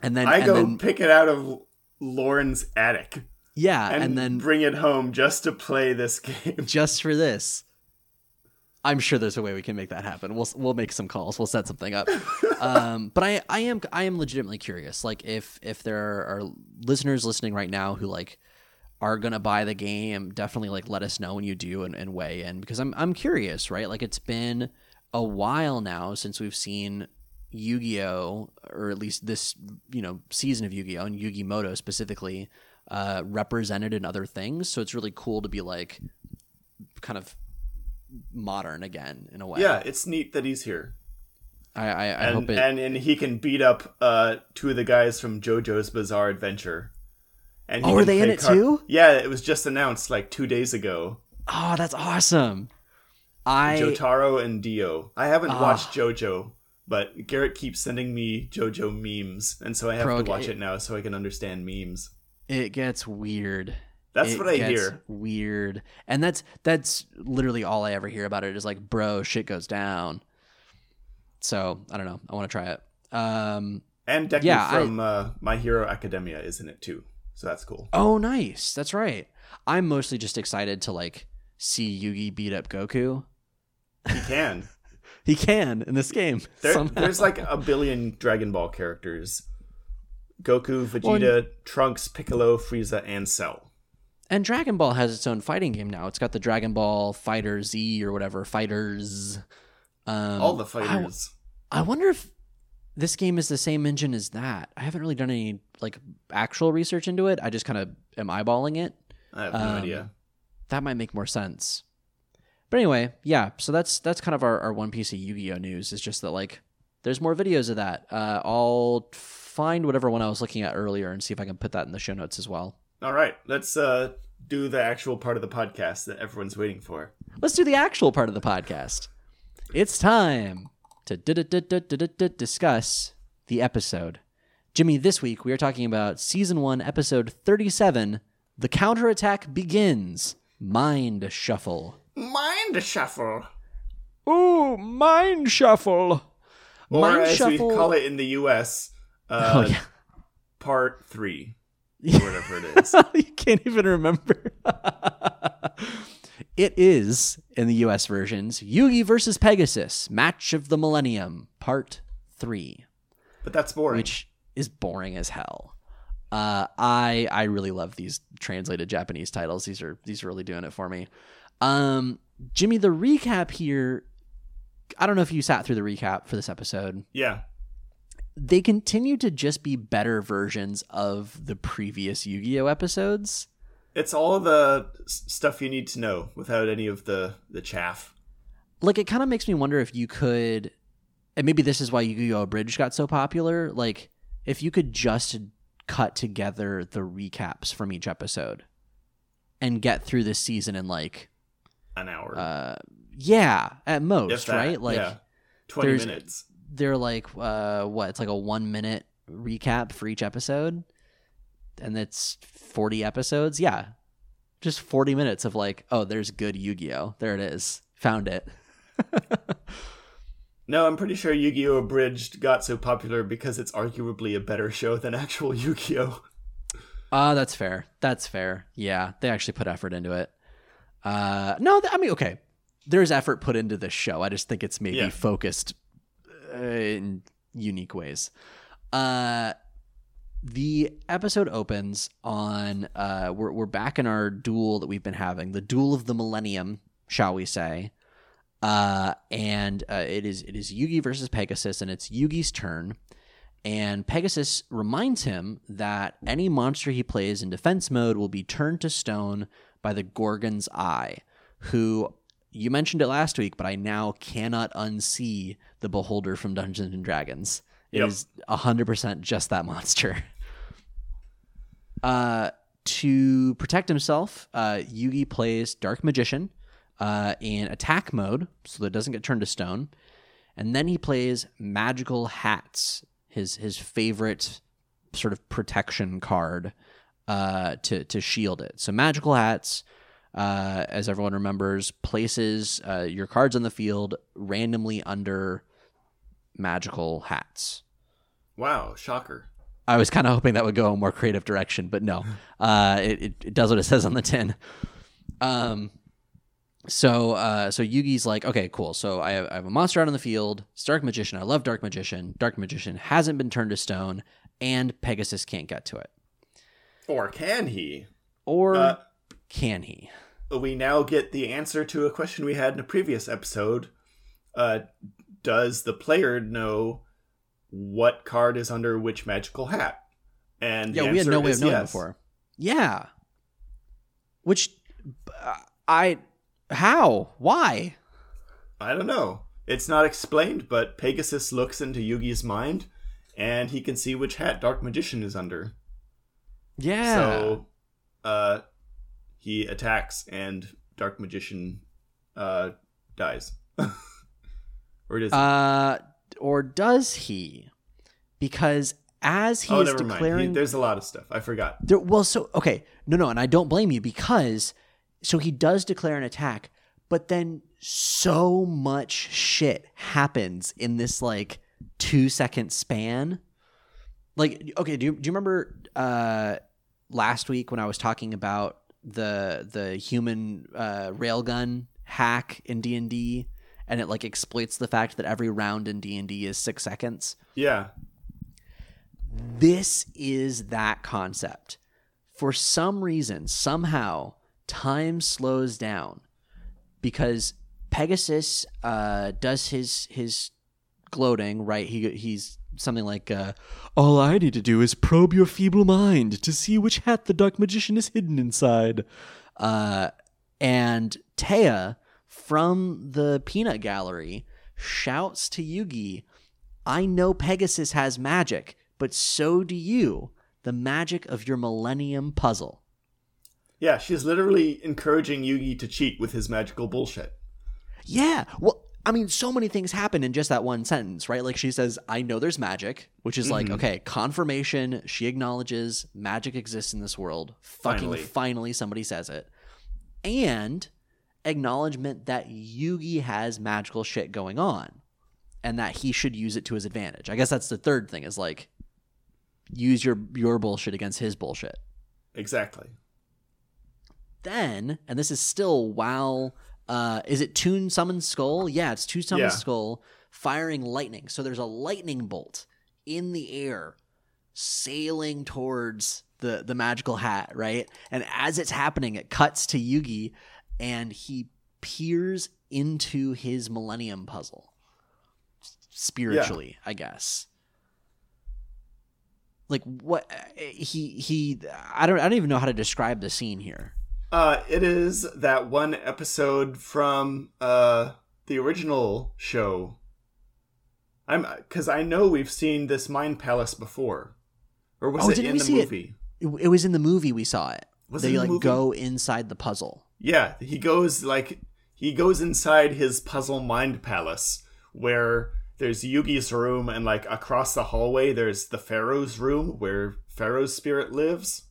and then I and go then, pick it out of Lauren's attic yeah, and, and, then bring it home just to play this game. just for this. I'm sure there's a way we can make that happen. We'll we'll make some calls. We'll set something up. um, but I I am I am legitimately curious. Like if if there are listeners listening right now who like are gonna buy the game, definitely like let us know when you do and, and weigh in because I'm I'm curious, right? Like it's been a while now since we've seen Yu-Gi-Oh, or at least this you know season of Yu-Gi-Oh and Yugi Moto specifically, uh, represented in other things. So it's really cool to be like kind of modern again in a way. Yeah, it's neat that he's here. I I, I and, hope it. and and he can beat up uh two of the guys from JoJo's Bizarre Adventure. And Oh, are they in it too? Yeah, it was just announced like two days ago. oh, that's awesome. I Jotaro and Dio. I haven't Ah. watched JoJo, but Garrett keeps sending me JoJo memes, and so I have Bro, to watch it- it now so I can understand memes. it gets weird. That's It what I hear. Weird, and that's that's literally all I ever hear about it is like, bro, shit goes down. So I don't know. I want to try it. Um. And Deku Yeah, I- from uh, My Hero Academia is in it too, so that's cool. Oh, nice. That's right. I'm mostly just excited to like see Yugi beat up Goku. He can. He can in this game. There, there's like a billion Dragon Ball characters: Goku, Well, Vegeta, Trunks, Piccolo, Frieza, and Cell. And Dragon Ball has its own fighting game now. It's got the Dragon Ball FighterZ or whatever fighters. Um, All the I- fighters. I, wonder if this game is the same engine as that. I haven't really done any like actual research into it. I just kind of am eyeballing it. I have no um, idea. That might make more sense. But anyway, yeah. So that's that's kind of our, our one piece of Yu-Gi-Oh news. Is just that like there's more videos of that. Uh, I'll find whatever one I was looking at earlier and see if I can put that in the show notes as well. All right, let's uh, do the actual part of the podcast that everyone's waiting for. let's do the actual part of the podcast. It's time to discuss the episode. Jimmy, this week we are talking about season one, episode 37 The Counterattack Begins Mind Shuffle. Mind Shuffle, Ooh, Mind Shuffle. or Mind as Shuffle. we call it in the U.S., uh, Oh, yeah. Part Three, whatever it is. you can't even remember. it is, in the US versions, Yugi versus Pegasus, Match of the Millennium, Part 3. But that's boring. which is boring as hell. Uh, I I really love these translated Japanese titles. These are these are really doing it for me. Um, Jimmy, the recap here. I don't know if you sat through the recap for this episode. yeah, They continue to just be better versions of the previous Yu-Gi-Oh episodes. it's all the stuff you need to know without any of the the chaff. Like it kind of makes me wonder if you could, and maybe this is why Yu-Gi-Oh Abridged got so popular. Like if you could just cut together the recaps from each episode and get through this season in like An hour, uh yeah at most right like yeah, twenty minutes. They're like uh what it's like a one minute recap for each episode and it's 40 episodes yeah just 40 minutes of like oh there's good yu-gi-oh there it is found it No, I'm pretty sure Yu-Gi-Oh! Abridged got so popular because it's arguably a better show than actual Yu-Gi-Oh! Ah, that's fair. That's fair. Yeah, they actually put effort into it. Uh, no, th- I mean, okay, there's effort put into this show. I just think it's maybe Yeah. focused uh, in unique ways. Uh, the episode opens on uh, we're we're back in our duel that we've been having, the duel of the millennium, shall we say? Uh, and uh, it is it is Yugi versus Pegasus, and it's Yugi's turn. And Pegasus reminds him that any monster he plays in defense mode will be turned to stone by the Gorgon's Eye, who you mentioned it last week, but I now cannot unsee the Beholder from Dungeons and Dragons. It Yep. is hundred percent just that monster. Uh, to protect himself, uh, Yugi plays Dark Magician uh, in attack mode, so that it doesn't get turned to stone, and then he plays Magical Hats, his his favorite sort of protection card uh, to to shield it. So Magical Hats, uh, as everyone remembers, places uh, your cards on the field randomly under magical hats. Wow, shocker. I was kind of hoping that would go a more creative direction, but no, uh, it, it, does what it says on the tin. Um, so uh, so Yugi's like, okay, cool. So I have, I have a monster out on the field. It's Dark Magician. I love Dark Magician. Dark Magician hasn't been turned to stone, and Pegasus can't get to it. Or can he? Or Uh, can he? we now get the answer to a question we had in a previous episode. Uh, does the player know what card is under which magical hat? And Yeah, we had no way of knowing yes. before. Yeah. Which uh, I how why? I don't know. It's not explained, but Pegasus looks into Yugi's mind, and he can see which hat Dark Magician is under. Yeah. So, uh, he attacks, and Dark Magician uh, dies. or does he? Uh, or does he? Because as he oh, is declaring, He, there's a lot of stuff. I forgot. there, well, so okay, no, no, and I don't blame you because so he does declare an attack, but then so much shit happens in this like two second span. Like, okay, do you, do you remember uh, last week when I was talking about the the human uh, railgun hack in D and D, and it like exploits the fact that every round in D and D is six seconds Yeah. this is that concept. For some reason, somehow, time slows down because Pegasus uh, does his his gloating. Right, he he's something like, uh, "All I need to do is probe your feeble mind to see which hat the dark magician is hidden inside." Uh, and Taya from the peanut gallery shouts to Yugi, I know Pegasus has magic, but so do you. The magic of your Millennium Puzzle. Yeah, she's literally encouraging Yugi to cheat with his magical bullshit. Yeah. Well, I mean, so many things happen in just that one sentence, right? Like she says, I know there's magic, which is like, mm-hmm. okay, confirmation. She acknowledges magic exists in this world. Fucking Finally. finally, somebody says it. And acknowledgement that Yugi has magical shit going on and that he should use it to his advantage. I guess that's the third thing is like, use your your bullshit against his bullshit. Exactly. then, and this is still while uh is it Toon Summon Skull? Yeah, it's Toon Summon Yeah. Skull firing lightning. So there's a lightning bolt in the air sailing towards the the magical hat, right? And as it's happening, it cuts to Yugi and he peers into his millennium puzzle. Spiritually, I guess. Like what he he I don't I don't even know how to describe the scene here. Uh, it is that one episode from uh the original show. I'm because I know we've seen this mind palace before, or was Oh, it in we the movie? It, it was in the movie we saw it. Was they it in the like movie? go inside the puzzle. Yeah, he goes like he goes inside his puzzle mind palace where there's Yugi's room and like across the hallway there's the Pharaoh's room where Pharaoh's spirit lives.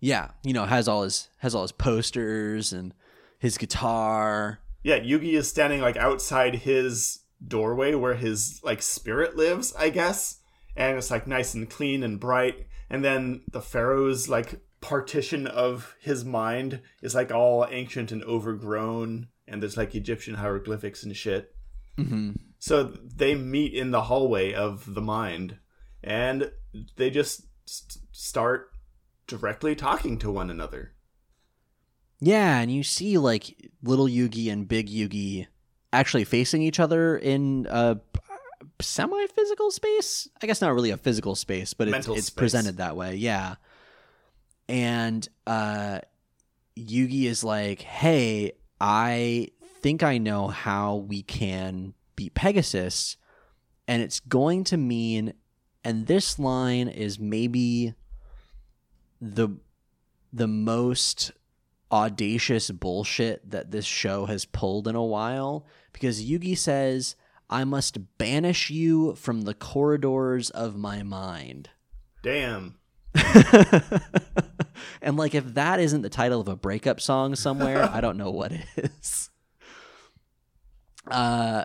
Yeah, you know, has all his has all his posters and his guitar. Yeah, Yugi is standing like outside his doorway where his like spirit lives, I guess. And it's like nice and clean and bright. And then the Pharaoh's like partition of his mind is like all ancient and overgrown. And there's like Egyptian hieroglyphics and shit. Mm-hmm. So they meet in the hallway of the mind, and they just st- start directly talking to one another. Yeah, and you see like little Yugi and big Yugi actually facing each other in a semi-physical space. I guess not really a physical space, but it's, it's space. presented that way. Yeah. And uh Yugi is like, "Hey, I think I know how we can beat Pegasus." And it's going to mean and this line is maybe the the most audacious bullshit that this show has pulled in a while because Yugi says, I must banish you from the corridors of my mind. Damn. and like if that isn't the title of a breakup song somewhere, I don't know what is. Uh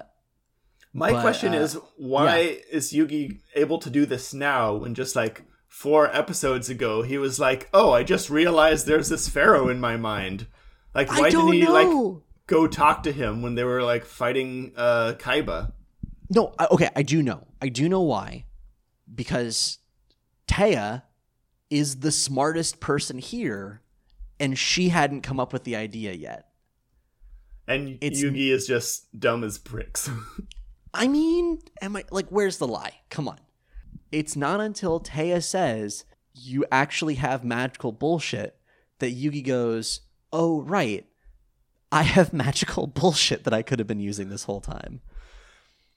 My But, question uh, is, why is Yugi able to do this now when just like four episodes ago he was like, "Oh, I just realized there's this pharaoh in my mind." Like, why didn't he like go talk to him when they were like fighting uh Kaiba? No, I, okay, I do know. I do know why. Because Taya is the smartest person here, and she hadn't come up with the idea yet. And It's- Yugi is just dumb as bricks. I mean, am I like, where's the lie? Come on. It's not until Taya says you actually have magical bullshit that Yugi goes, oh, right. I have magical bullshit that I could have been using this whole time.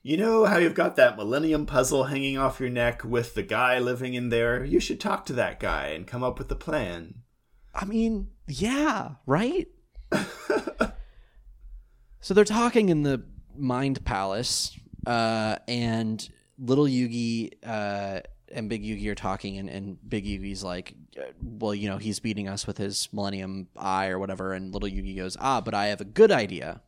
You know how you've got that Millennium Puzzle hanging off your neck with the guy living in there? You should talk to that guy and come up with a plan. I mean, yeah, right? so they're talking in the Mind Palace, uh, and little Yugi uh, and Big Yugi are talking, and, and Big Yugi's like, uh, well, you know, he's beating us with his Millennium Eye or whatever, and little Yugi goes, ah, but I have a good idea.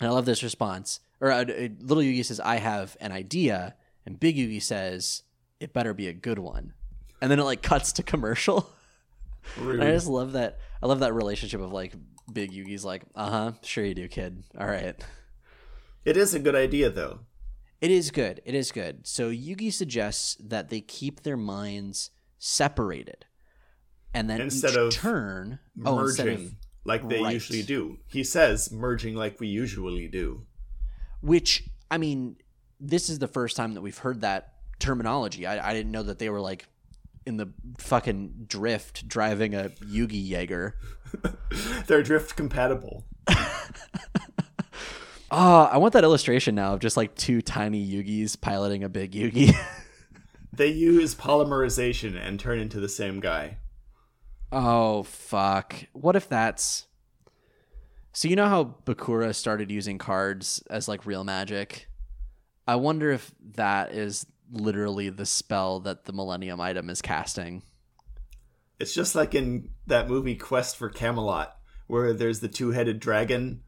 And I love this response. Or uh, uh, little Yugi says, I have an idea, and Big Yugi says, it better be a good one. And then it like cuts to commercial. I just love that. I love that relationship of like Big Yugi's like, uh huh, sure you do, kid. All right. It is a good idea though. It is good. It is good. So Yugi suggests that they keep their minds separated, and then Instead each of turn oh, instead merging of like they right. usually do. He says merging like we usually do. which I mean, this is the first time that we've heard that terminology. I, I didn't know that they were like in the fucking drift driving a Yugi Jaeger. They're drift compatible. Oh, I want that illustration now of just like two tiny Yugis piloting a big Yugi. They use polymerization and turn into the same guy. Oh fuck! What if that's? So you know how Bakura started using cards as like real magic. I wonder if that is literally the spell that the Millennium item is casting. It's just like in that movie Quest for Camelot, where there's the two-headed dragon,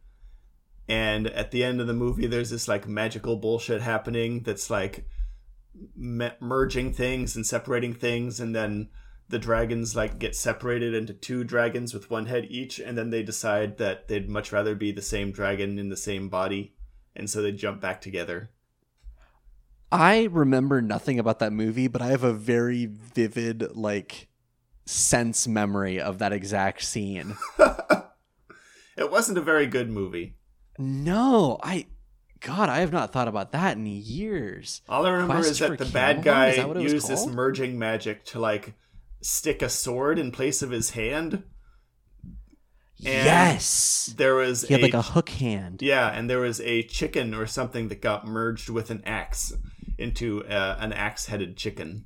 and at the end of the movie, there's this like magical bullshit happening that's like me- merging things and separating things, and then the dragons like get separated into two dragons with one head each, and then they decide that they'd much rather be the same dragon in the same body, and so they jump back together. I remember nothing about that movie, but I have a very vivid like sense memory of that exact scene. It wasn't a very good movie. No, I God, I have not thought about that in years. All I remember Quest is that the bad guy Is that what it was used this merging magic to like stick a sword in place of his hand. And yes. There was He had a, like a hook hand. yeah, and there was a chicken or something that got merged with an axe into uh, an axe-headed chicken.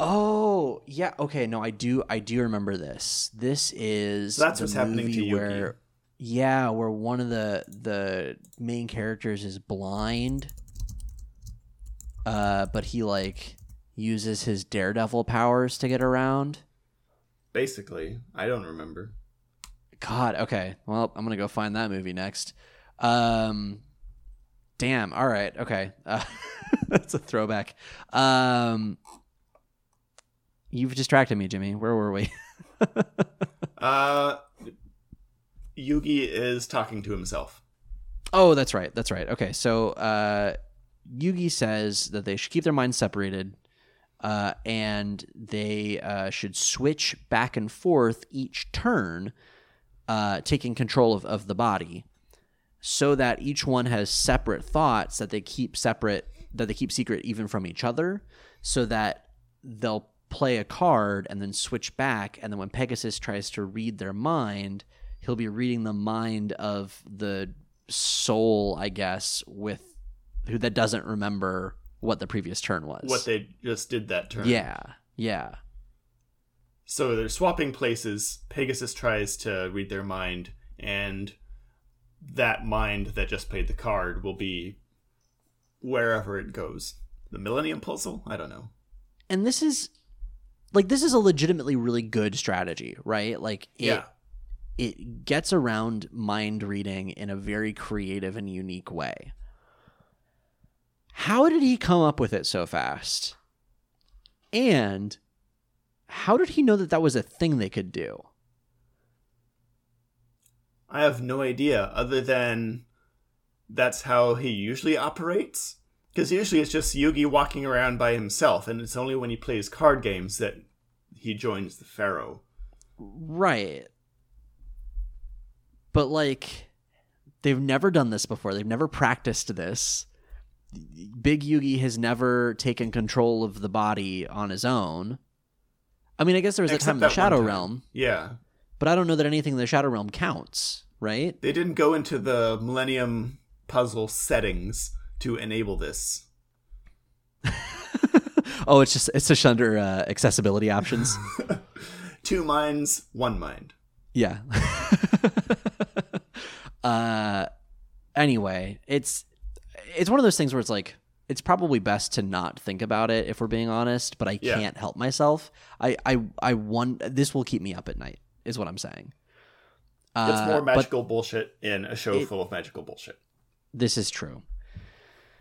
Oh, yeah. Okay, no, I do I do remember this. This is So that's what's happening to where yeah, where one of the the main characters is blind. Uh but he like uses his daredevil powers to get around. Basically, I don't remember. God, okay. Well, I'm gonna go find that movie next. Um, damn. All right. Okay. Uh, that's a throwback. Um, you've distracted me, Jimmy. Where were we? Uh, Yugi is talking to himself. Oh, that's right. That's right. Okay, so uh, Yugi says that they should keep their minds separated, uh, and they uh, should switch back and forth each turn, uh, taking control of, of the body, so that each one has separate thoughts that they keep separate, that they keep secret even from each other, so that they'll play a card and then switch back, and then when Pegasus tries to read their mind, he'll be reading the mind of the soul, I guess, with who that doesn't remember what the previous turn was. What they just did that turn. Yeah, yeah, So they're swapping places. Pegasus tries to read their mind, and that mind that just played the card will be wherever it goes. The Millennium Puzzle? I don't know. and this is like this is a legitimately really good strategy, right? Like it, Yeah. it gets around mind reading in a very creative and unique way. How did he come up with it so fast? And how did he know that that was a thing they could do? I have no idea, other than that's how he usually operates. Because usually it's just Yugi walking around by himself, and it's only when he plays card games that he joins the Pharaoh. Right. But like they've never done this before. They've never practiced this. Big Yugi has never taken control of the body on his own. I mean, I guess there was a Except time in the Shadow. Realm, Yeah. but I don't know that anything in the Shadow Realm counts, right? They didn't go into the Millennium Puzzle settings to enable this. oh, it's just it's just under uh, accessibility options. Two minds, one mind. Yeah. uh anyway, it's it's one of those things where it's like it's probably best to not think about it if we're being honest, but I Yeah. can't help myself. I I I want this will keep me up at night is what I'm saying. It's Uh, more but magical bullshit in a show it- full of magical bullshit. this is true.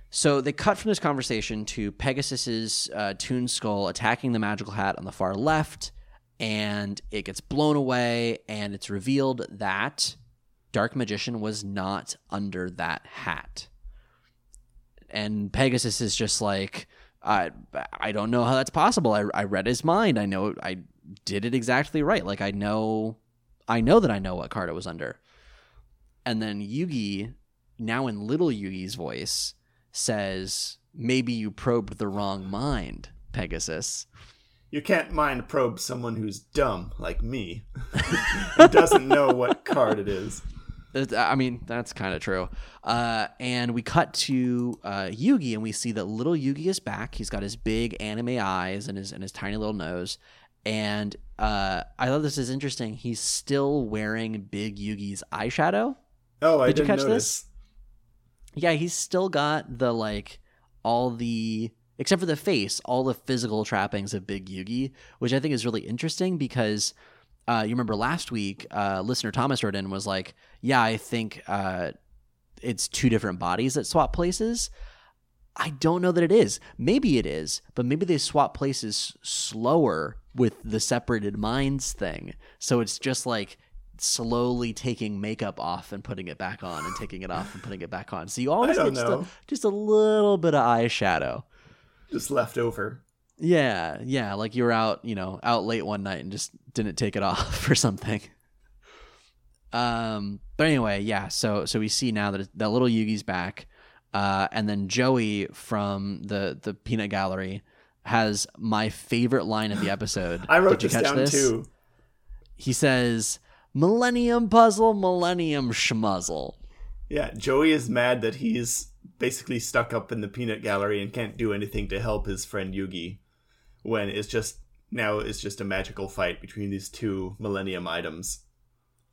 So they cut from this conversation to Pegasus's uh, Toon Skull attacking the magical hat on the far left, and it gets blown away, and it's revealed that Dark Magician was not under that hat. And Pegasus is just like, I, I don't know how that's possible. I, I read his mind. I know I did it exactly right. Like I know, I know that I know what card it was under. And then Yugi, now in little Yugi's voice, says, Maybe you probed the wrong mind, Pegasus. You can't mind probe someone who's dumb like me, who doesn't know what card it is. I mean, that's kind of true. Uh, and we cut to uh, Yugi, and we see that little Yugi is back. He's got his big anime eyes and his and his tiny little nose. And uh, I thought this is interesting. He's still wearing Big Yugi's eyeshadow. Oh, I Did you didn't catch notice. Yeah, he's still got the like all the except for the face, all the physical trappings of Big Yugi, which I think is really interesting because uh, you remember last week, uh, listener Thomas wrote in was like, "Yeah, I think uh, it's two different bodies that swap places." I don't know that it is. Maybe it is, but maybe they swap places slower with the separated minds thing. So it's just like slowly taking makeup off and putting it back on and taking it off and putting it back on. So you always get just a, just a little bit of eyeshadow. Just left over. Yeah, yeah, like you were out, you know, out late one night and just didn't take it off or something. Um, but anyway, yeah. So so we see now that that little Yugi's back, uh, and then Joey from the the Peanut Gallery has my favorite line of the episode. I wrote Did you this catch down this? too. He says, "Millennium puzzle, Millennium schmuzzle." Yeah, Joey is mad that he's basically stuck up in the peanut gallery and can't do anything to help his friend Yugi when it's just now it's just a magical fight between these two millennium items.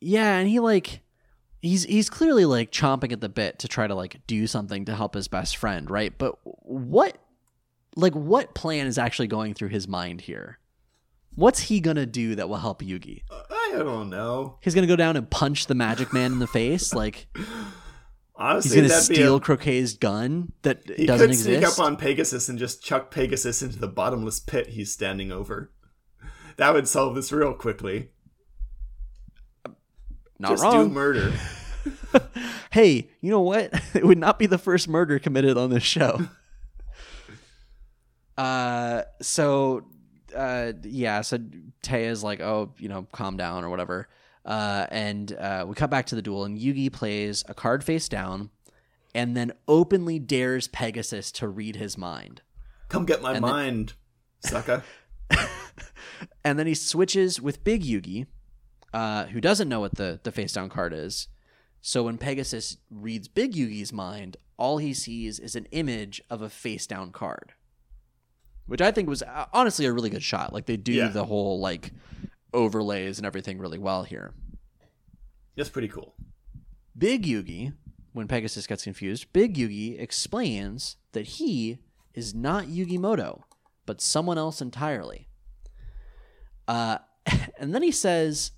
Yeah, and he like he's he's clearly like chomping at the bit to try to like do something to help his best friend, right? But what like what plan is actually going through his mind here? What's he gonna do that will help Yugi? I don't know. He's gonna go down and punch the magic man in the face, like Honestly, he's gonna that'd be steal a, Croquet's gun that he doesn't could sneak exist. up on Pegasus and just chuck Pegasus into the bottomless pit he's standing over. That would solve this real quickly. Not just wrong. do murder. hey, you know what? It would not be the first murder committed on this show. uh, so, uh, yeah, so Taya's like, oh, you know, calm down or whatever. Uh, and uh, we cut back to the duel, and Yugi plays a card face down and then openly dares Pegasus to read his mind. Come get my And then- mind, sucker. And then he switches with Big Yugi, uh, who doesn't know what the, the face down card is. So when Pegasus reads Big Yugi's mind, all he sees is an image of a face down card. Which I think was uh, honestly a really good shot. Like they do Yeah. the whole like overlays and everything really well here. That's pretty cool. Big Yugi, when Pegasus gets confused, Big Yugi explains that he is not Yugi Moto, but someone else entirely. Uh, and then he says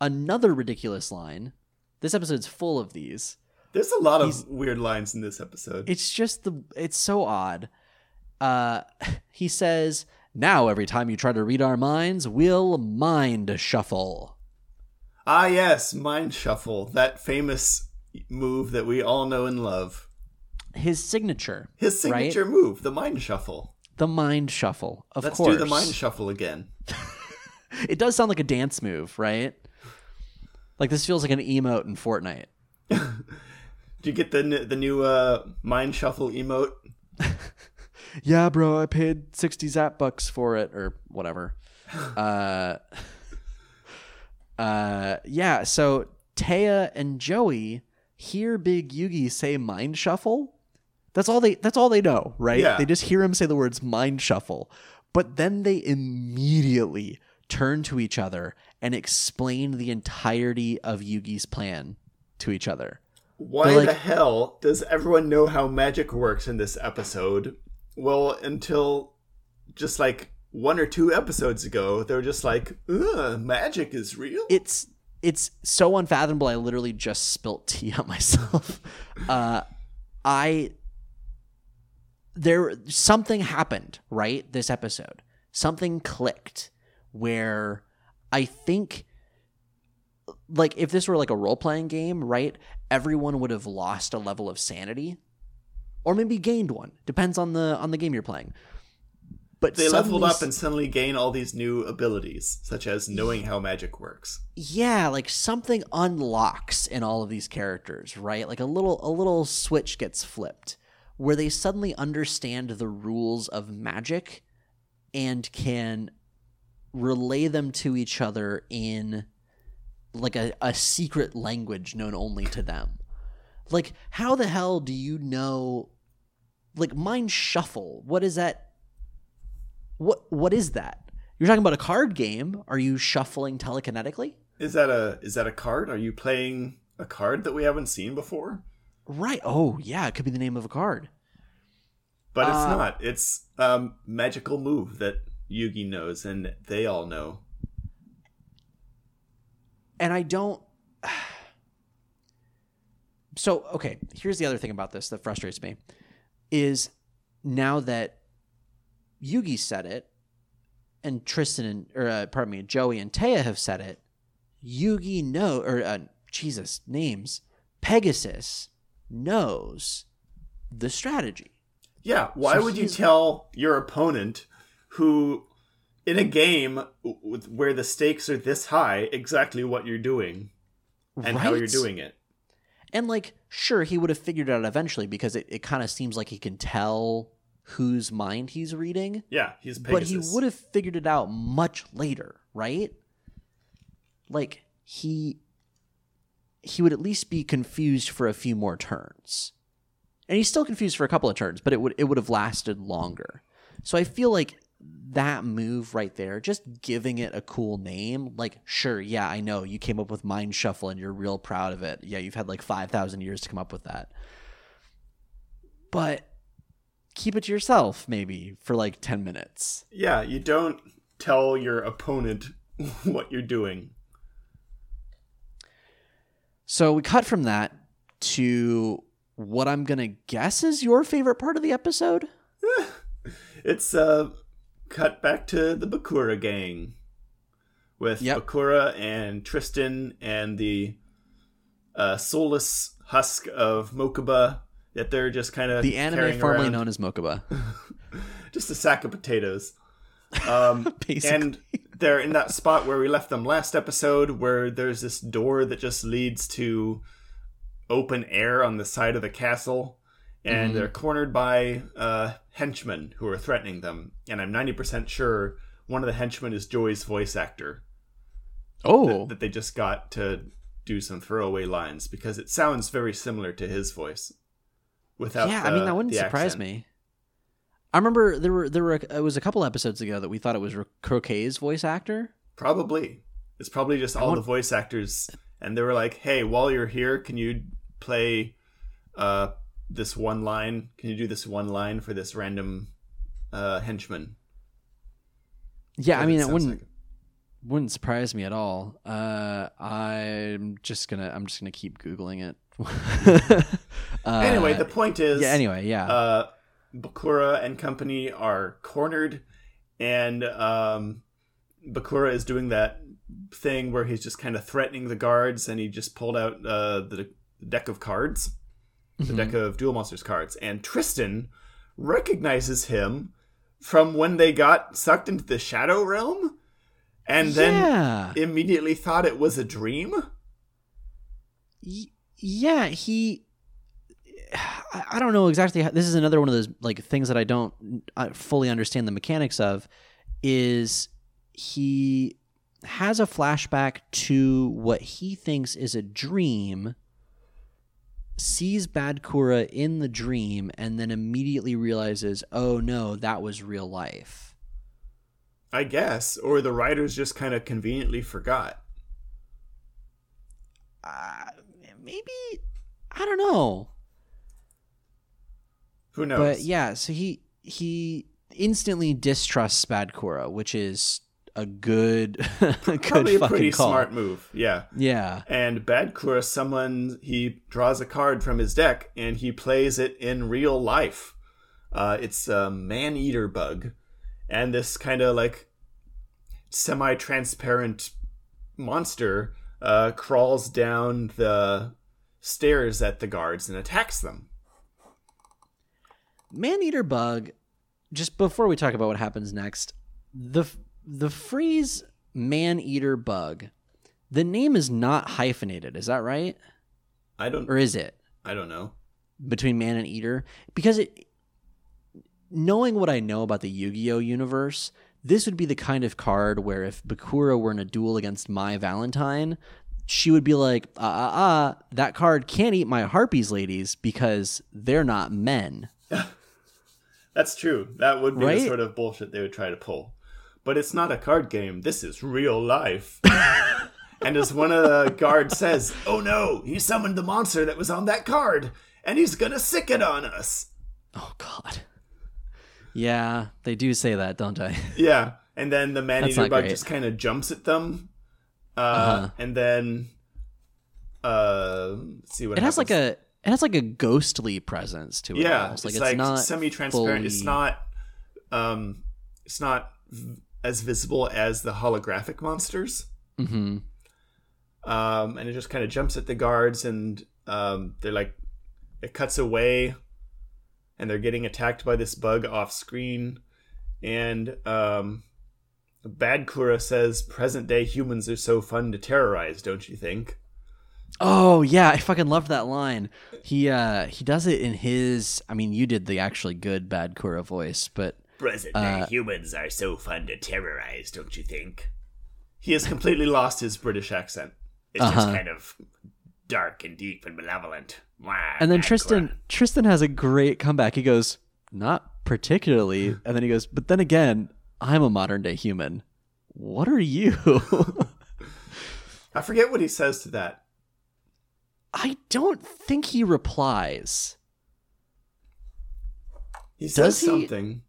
another ridiculous line. This episode's full of these. There's a lot He's- of weird lines in this episode. It's just the it's so odd. Uh, he says, "Now every time you try to read our minds, we'll mind shuffle." Ah, yes, Mind Shuffle, that famous move that we all know and love. His signature, His right? signature move, the Mind Shuffle. the mind shuffle. Of Let's course, do the Mind Shuffle again. It does sound like a dance move, right? Like this feels like an emote in Fortnite. Do you get the the new uh, Mind Shuffle emote? Yeah, bro, I paid 60 zap bucks for it or whatever. uh uh yeah, so Taya and Joey hear Big Yugi say mind shuffle. That's all they that's all they know, right? Yeah. They just hear him say the words mind shuffle. But then they immediately turn to each other and explain the entirety of Yugi's plan to each other. Why like- the hell does everyone know how magic works in this episode? Well, until just like one or two episodes ago, they were just like, magic is real? it's it's so unfathomable i literally just spilt tea on myself. Uh i there something happened right this episode. Something clicked where i think like if this were like a role-playing game right everyone would have lost a level of sanity or maybe gained one. Depends on the on the game you're playing. But they leveled up and suddenly gain all these new abilities, such as knowing how magic works. yeah like something unlocks in all of these characters right? Like a little a little switch gets flipped where they suddenly understand the rules of magic and can relay them to each other in like a, a secret language known only to them. Like how the hell do you know like mind shuffle what is that what what is that you're talking about a card game are you shuffling telekinetically Is that a is that a card? Are you playing a card that we haven't seen before? Right. Oh, yeah. It could be the name of a card. But it's Uh, not. It's um magical move that Yugi knows and they all know. And I don't. So, okay. Here's the other thing about this that frustrates me is now that Yugi said it, and Tristan and, or uh, pardon me, Joey and Taya have said it, Yugi know, or uh, Jesus, names, Pegasus knows the strategy. Yeah, why So would you tell your opponent who in a game where the stakes are this high exactly what you're doing and how you're doing it? And like, sure, he would have figured it out eventually because it, it kind of seems like he can tell whose mind he's reading. Yeah, he's But he would have figured it out much later, right? Like he he would at least be confused for a few more turns. And he's still confused for a couple of turns, but it would it would have lasted longer. So I feel like that move right there, just giving it a cool name, like sure, yeah, I know you came up with Mind Shuffle and you're real proud of it. Yeah, you've had like 5,000 years to come up with that. But keep it to yourself maybe for like 10 minutes. Yeah, you don't tell your opponent what you're doing. So we cut from that to what I'm going to guess is your favorite part of the episode. It's uh cut back to the Bakura gang with Yep. Bakura and Tristan and the uh, soulless husk of Mokuba that they're just kind of The anime formerly known as Mokuba. just a sack of potatoes. Um, and they're in that spot where we left them last episode, where there's this door that just leads to open air on the side of the castle, and they're cornered by uh, henchmen who are threatening them. And I'm 90% sure one of the henchmen is Joey's voice actor Oh, that they just got to do some throwaway lines because it sounds very similar to his voice. Without yeah. I mean, that wouldn't surprise accent. me. I remember there were there were it was a couple episodes ago that we thought it was Croquet's voice actor. Probably. It's probably just all want- the voice actors and they were like, "Hey, while you're here, can you play uh this one line? Can you do this one line for this random uh henchman?" Yeah, I mean, it wouldn't like. wouldn't surprise me at all. Uh, I'm just gonna I'm just gonna keep googling it. uh, Anyway, the point is yeah. Anyway, yeah. uh Bakura and company are cornered and um Bakura is doing that thing where he's just kind of threatening the guards and he just pulled out uh the deck of cards. The deck of Duel Monsters cards, and Tristan recognizes him from when they got sucked into the Shadow Realm, and then yeah. immediately thought it was a dream. Y- yeah, he. I I don't know exactly. How, this is another one of those like things that I don't uh, fully understand the mechanics of. Is he has a flashback to what he thinks is a dream, sees Bad Kura in the dream, and then immediately realizes, "Oh no, that was real life." I guess, or the writers just kind of conveniently forgot. Uh, maybe I don't know. Who knows? But yeah, so he he instantly distrusts Bad Kura, which is a good, a good probably a pretty call. smart move. Yeah. Yeah, And Bad Kura, someone he draws a card from his deck and he plays it in real life. Uh, it's a man eater bug, and this kind of like semi-transparent monster uh, crawls down the stairs at the guards and attacks them. Man eater bug. Just before we talk about what happens next, the the phrase man eater bug, the name is not hyphenated. Is that right, I don't. or is it? I don't know. between man and eater because it knowing what I know about the Yu-Gi-Oh universe, this would be the kind of card where if Bakura were in a duel against Mai Valentine, she would be like, "Ah ah ah, that card can't eat my harpies ladies because they're not men." That's true. That would be Right? the sort of bullshit they would try to pull. But it's not a card game. This is real life. and as one of the guards says, "Oh no, he summoned the monster that was on that card, and he's gonna sick it on us." Oh god. Yeah, they do say that, don't they? Yeah, and then the man eater bug great. just kind of jumps at them, uh, Uh-huh. and then uh, let's see what It has like a it has like a ghostly presence to it. yeah, almost. it's like like, not semi-transparent. It's not, um, it's not as visible as the holographic monsters. Mhm. um, and it just kind of jumps at the guards, and um, they're like, it cuts away, and they're getting attacked by this bug off screen, and um, Bad Kura says, "Present day humans are so fun to terrorize, don't you think?" Oh yeah, I fucking loved that line. He uh he does it in his I mean you did the actually good bad Kura voice, but Present Uh, day humans are so fun to terrorize, don't you think? He has completely lost his British accent. It's just Uh-huh. kind of dark and deep and malevolent. Wah, and then Tristan. Tristan has a great comeback. He goes, "Not particularly." And then he goes, "But then again, I'm a modern day human. What are you?" I forget what he says to that. I don't think he replies. He Does says he? something.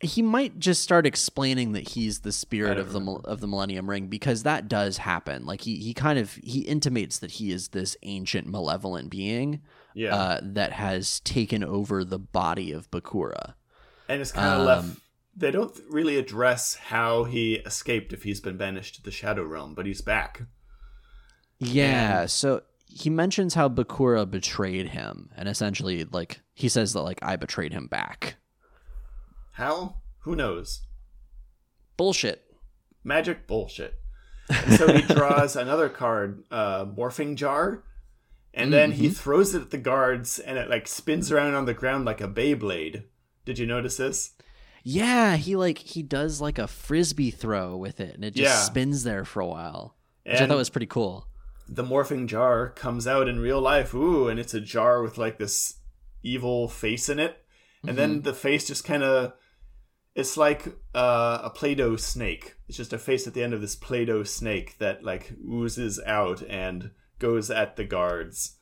He might just start explaining that he's the spirit of the of the Millennium Ring because that does happen. Like he he kind of he intimates that he is this ancient malevolent being Yeah, uh, that has taken over the body of Bakura. and it's kind of um, left. They don't really address how he escaped if he's been banished to the Shadow Realm, but he's back. Yeah, so he mentions how Bakura betrayed him, and essentially, like he says that like I betrayed him back. How? Who knows? Bullshit. Magic bullshit. And so he draws another card, uh, morphing jar, and then he throws it at the guards, and it like spins around on the ground like a Beyblade. Did you notice this? Yeah, he like he does like a frisbee throw with it, and it just Yeah. spins there for a while, which I thought was pretty cool. the morphing jar comes out in real life. Ooh, and it's a jar with like this evil face in it. And then the face just kind of it's like uh, a Play-Doh snake. It's just a face at the end of this Play-Doh snake that like oozes out and goes at the guards.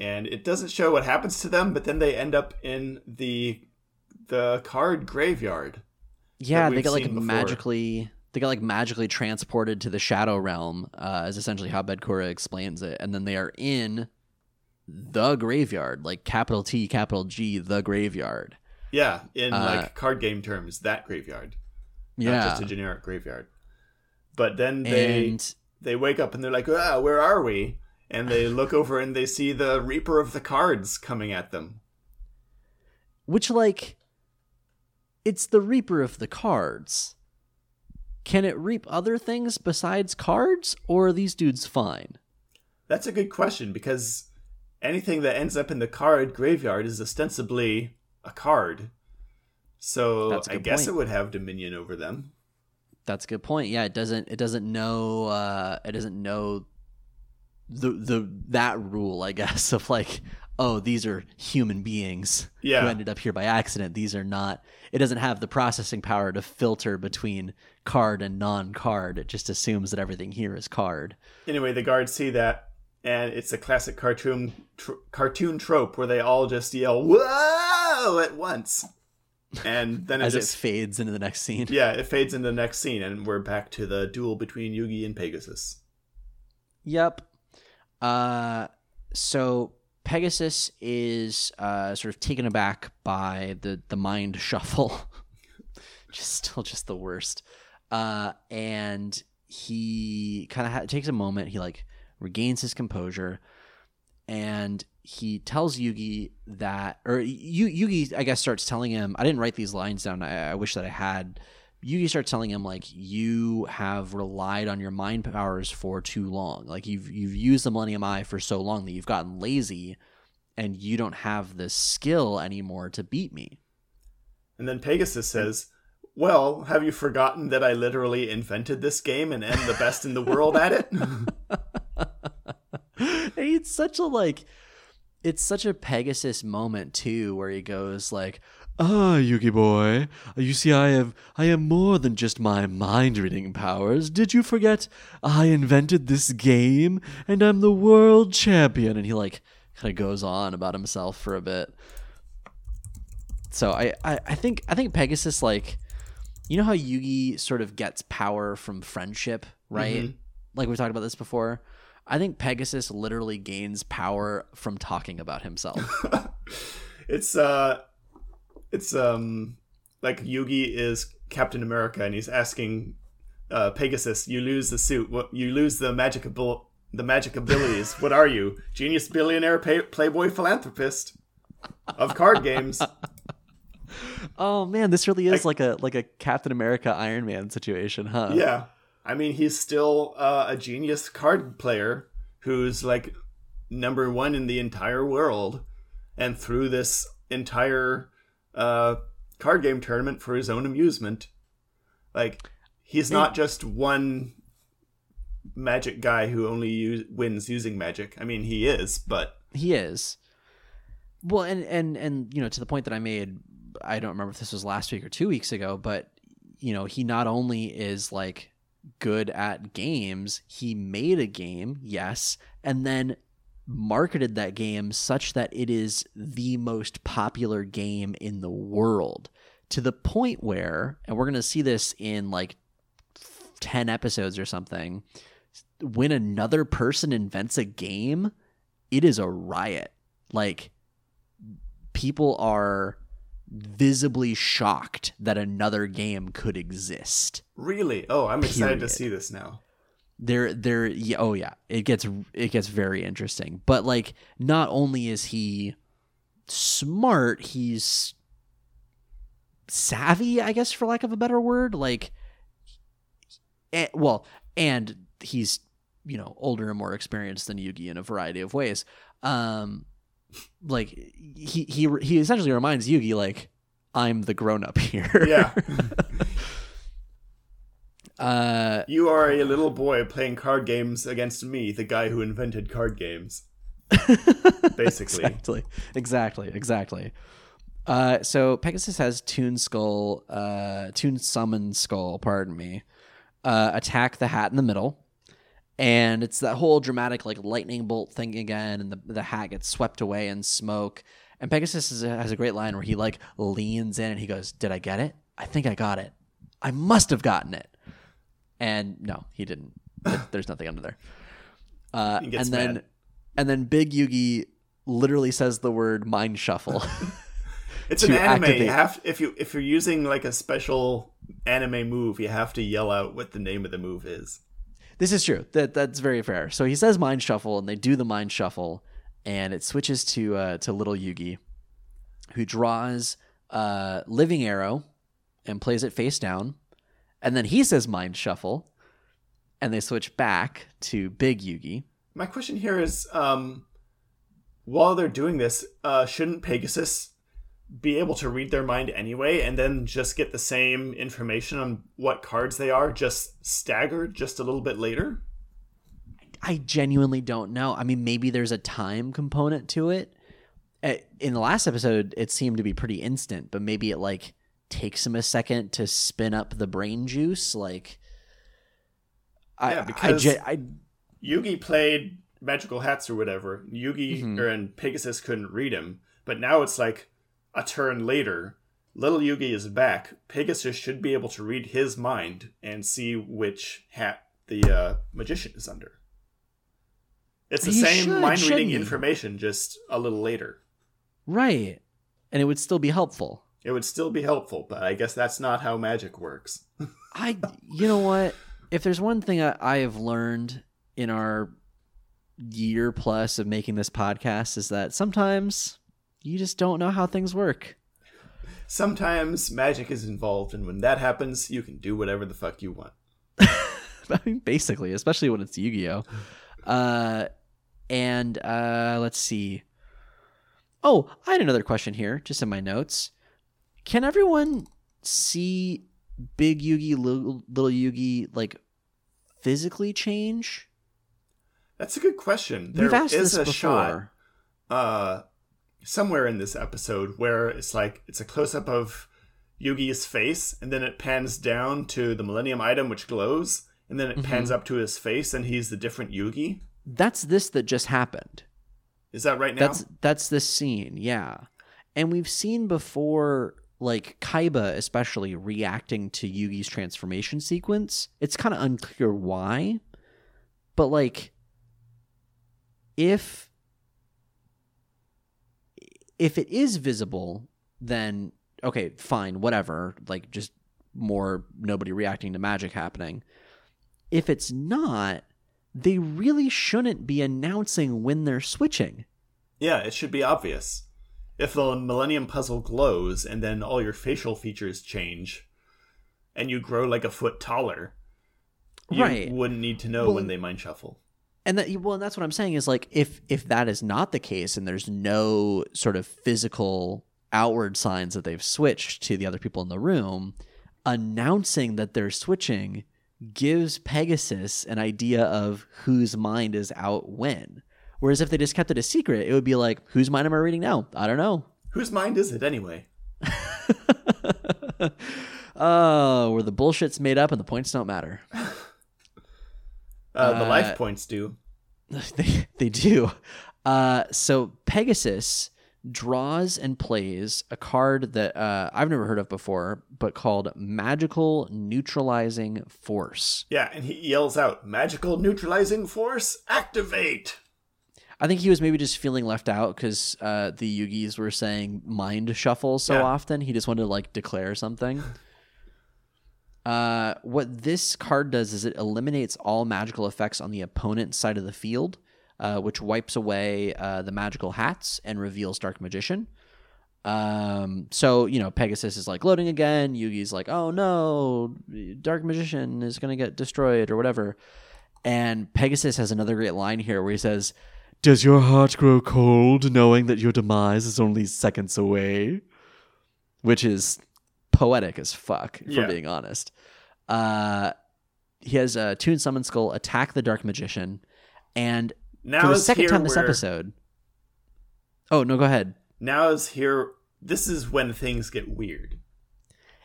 And it doesn't show what happens to them, but then they end up in the the card graveyard. Yeah, they we've like before. magically they get like magically transported to the shadow realm, uh, is essentially how Bad Kura explains it, and then they are in the graveyard, like capital T, capital G, the graveyard. Yeah, in Uh, like card game terms, that graveyard. Yeah, Not just a generic graveyard. But then they and they wake up and they're like, ah, where are we? And they look over and they see the Reaper of the Cards coming at them. which like it's the reaper of the cards. Can it reap other things besides cards, or are these dudes fine? That's a good question because anything that ends up in the card graveyard is ostensibly a card. So a I guess point. it would have dominion over them. That's a good point. Yeah, it doesn't it doesn't know uh it doesn't know the the that rule, I guess, of like, oh, these are human beings Yeah. who ended up here by accident. These are not it doesn't have the processing power to filter between card and non card. It just assumes that everything here is card. Anyway, the guards see that, and it's a classic cartoon tr- cartoon trope where they all just yell "Whoa!" At once, and then it As just it fades into the next scene. yeah, it fades into the next scene, and we're back to the duel between Yugi and Pegasus. Yep. Uh, so Pegasus is uh, sort of taken aback by the the mind shuffle, just still just the worst. Uh, and he kind of ha- takes a moment. He like regains his composure, and he tells Yugi that, or Yu- Yugi, I guess, starts telling him. I didn't write these lines down. I, I wish that I had. Yugi starts telling him like you have relied on your mind powers for too long. Like you've you've used the Millennium Eye for so long that you've gotten lazy, and you don't have the skill anymore to beat me. And then Pegasus says, "Well, have you forgotten that I literally invented this game and am the best in the world at it?" it's such a like it's such a pegasus moment too where he goes like ah yugi boy you see i have i am more than just my mind reading powers. Did you forget i invented this game and i'm the world champion? And he like kind of goes on about himself for a bit. So I, I i think i think pegasus like you know how yugi sort of gets power from friendship right? Like we talked about this before I think Pegasus literally gains power from talking about himself. it's uh, it's um, like Yugi is Captain America, and he's asking uh, Pegasus, "You lose the suit. What? You lose the magic abil- the magic abilities. what are you? Genius, billionaire, pay- playboy, philanthropist of card games." oh man, this really is like a like a Captain America Iron Man situation, huh? Yeah. I mean, he's still uh, a genius card player who's like number one in the entire world. And through this entire uh, card game tournament for his own amusement, like, he's not just one magic guy who only use, wins using magic. I mean, he is, but He is. Well, and and and you know, to the point that I made, I don't remember if this was last week or two weeks ago, but you know, he not only is like good at games, he made a game, yes, and then marketed that game such that it is the most popular game in the world to the point where, and we're going to see this in like 10 episodes or something, when another person invents a game, it is a riot. Like, people are visibly shocked that another game could exist. really, oh, I'm excited to see this now. There, there. Yeah, oh yeah, it gets it gets very interesting. But like, not only is he smart, he's savvy, I guess, for lack of a better word. Like, eh, well, and he's you know older and more experienced than Yugi in a variety of ways. Um, like he he he essentially reminds Yugi like I'm the grown up here. Yeah. uh, You are a little boy playing card games against me, the guy who invented card games. Basically. exactly, exactly, exactly. Uh, so Pegasus has Toon Skull, uh, Toon Summon Skull, pardon me, uh, attack the hat in the middle, and it's that whole dramatic like lightning bolt thing again, and the the hat gets swept away in smoke. And Pegasus is, has a great line where he like leans in and he goes, "Did I get it? I think I got it. I must have gotten it." And no, he didn't. There's nothing under there. Uh, and then mad. and then Big Yugi literally says the word mind shuffle. It's an anime. activate- You have if you if you're using like a special anime move, you have to yell out what the name of the move is. This is true. That that's very fair. So he says mind shuffle, and they do the mind shuffle, and it switches to uh, to little Yugi, who draws uh, living arrow and plays it face down, and then he says mind shuffle, and they switch back to big Yugi. My question here is, um, while they're doing this, uh, shouldn't Pegasus be able to read their mind anyway, and then just get the same information on what cards they are, just staggered just a little bit later? I genuinely don't know. I mean, maybe there's a time component to it. Uh, In the last episode, it seemed to be pretty instant, but maybe it like takes him a second to spin up the brain juice. Like, I, Yeah, because- ge- I, Yugi played magical hats or whatever. Yugi Mhm. or and Pegasus couldn't read him, but now it's like a turn later. Little Yugi is back. Pegasus should be able to read his mind and see which hat the uh, magician is under. It's the He same should, mind reading information, just a little later. right, and it would still be helpful. It would still be helpful, but I guess that's not how magic works. I, you know what? If there's one thing I, I have learned in our year plus of making this podcast is that sometimes you just don't know how things work. Sometimes magic is involved, and when that happens, you can do whatever the fuck you want. I mean, basically, especially when it's Yu-Gi-Oh. Uh, and uh, let's see. Oh, I had another question here, just in my notes. Can everyone see Big Yugi, Little, little Yugi, like physically change? That's a good question. There We've asked is this a before. shot uh, somewhere in this episode where it's like it's a close up of Yugi's face, and then it pans down to the Millennium item, which glows, and then it Mm-hmm. pans up to his face, and he's the different Yugi. That's this that just happened. Is that right now? That's that's this scene, yeah. And we've seen before like Kaiba especially reacting to Yugi's transformation sequence. It's kind of unclear why, but like if if it is visible, then okay, fine, whatever. Like just more nobody reacting to magic happening. If it's not, they really shouldn't be announcing when they're switching. yeah, it should be obvious. If the Millennium Puzzle glows, and then all your facial features change, and you grow like a foot taller, you Right. wouldn't need to know Well- when they mind shuffle. And that well, and that's what I'm saying is like if if that is not the case and there's no sort of physical outward signs that they've switched to the other people in the room, announcing that they're switching gives Pegasus an idea of whose mind is out when. Whereas if they just kept it a secret, it would be like, whose mind am I reading now? I don't know. Whose mind is it anyway? Uh, oh, where the bullshit's made up and the points don't matter. Uh, the Uh, life points do. they they do. Uh, so Pegasus draws and plays a card that uh, I've never heard of before, but called Magical Neutralizing Force. Yeah, and he yells out, "Magical neutralizing force, activate!" I think he was maybe just feeling left out because uh, the Yugis were saying mind shuffle so Yeah. often. He just wanted to like declare something. Uh, what this card does is it eliminates all magical effects on the opponent's side of the field, uh, which wipes away uh, the magical hats and reveals Dark Magician. Um, so you know, Pegasus is like loading again. Yugi's like, "Oh no, Dark Magician is gonna get destroyed or whatever." And Pegasus has another great line here where he says, "Does your heart grow cold knowing that your demise is only seconds away?" Which is poetic as fuck, for Yeah. being honest. Uh, he has uh, Toon Summon Skull attack the Dark Magician, and Now for the second time this where- episode. Oh no, go ahead. Now is here. This is when things get weird.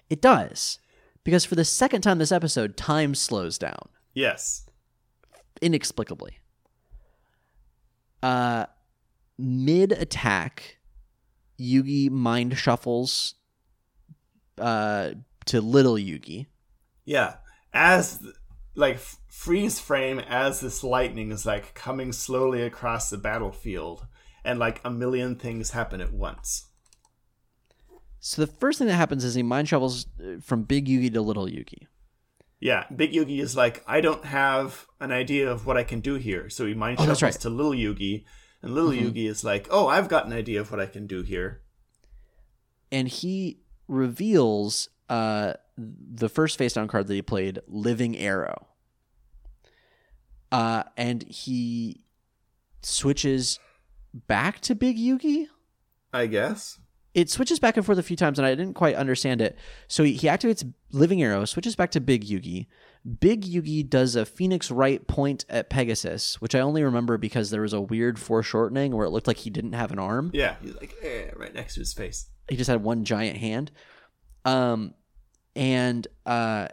It does. Because for the second time this episode, time slows down Yes. inexplicably. Uh mid attack, Yugi mind shuffles uh to little Yugi. Yeah. As like freeze frame as this lightning is like coming slowly across the battlefield and like a million things happen at once. So the first thing that happens is he mind shuffles uh, from big Yugi to little Yugi. Yeah, Big Yugi is like, I don't have an idea of what I can do here. So he mind Oh, right. to Little Yugi, and Little Mhm. Yugi is like, Oh, I've got an idea of what I can do here. and he reveals uh, the first face down card that he played, Living Arrow. Uh, and he switches back to Big Yugi. I guess. It switches back and forth a few times, and I didn't quite understand it. So he, he activates Living Arrow, switches back to Big Yugi. Big Yugi does a Phoenix Wright point at Pegasus, which I only remember because there was a weird foreshortening where it looked like he didn't have an arm. Yeah, he's like, eh, right next to his face. he just had one giant hand. Um and uh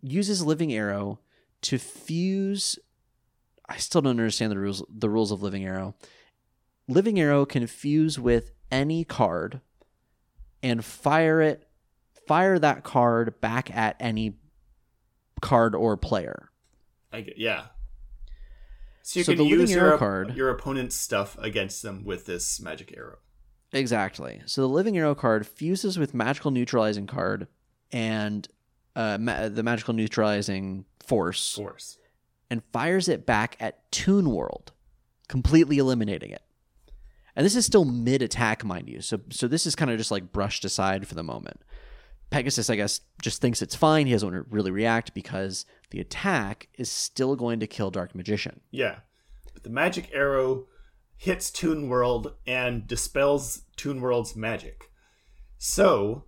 uses living arrow to fuse i still don't understand the rules the rules of living arrow. Living arrow can fuse with any card and fire it fire that card back at any card or player I get, yeah. So you So can use your, card- your opponent's stuff against them with this magic arrow. Exactly. So the Living Arrow card fuses with Magical Neutralizing card and uh, ma- the Magical Neutralizing Force Force. and fires it back at Toon World, completely eliminating it. And this is still mid attack, mind you. So so this is kind of just like brushed aside for the moment. Pegasus, I guess, just thinks it's fine. He doesn't really react because the attack is still going to kill Dark Magician. Yeah. But the magic arrow hits Toon World and dispels Toon World's magic. So,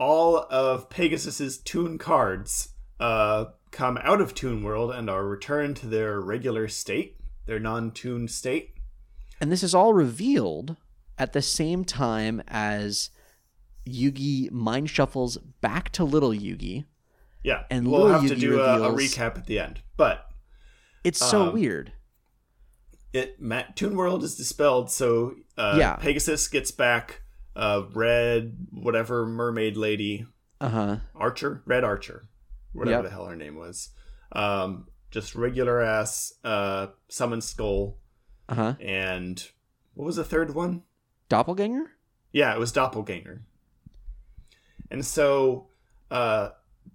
all of Pegasus's Toon cards uh, come out of Toon World and are returned to their regular state, their non Toon state. And this is all revealed at the same time as Yugi mind shuffles back to little Yugi. Yeah, And we'll Little have to Yugi do a, a recap at the end. But It's so Um, weird. it Ma- Toon World is dispelled, so uh, Yeah. Pegasus gets back uh, red, whatever mermaid lady, Uh huh. Archer, Red Archer, whatever Yep. the hell her name was. Um, just regular ass uh, summon skull, Uh huh. and what was the third one? Doppelganger? Yeah, it was Doppelganger. And so, uh,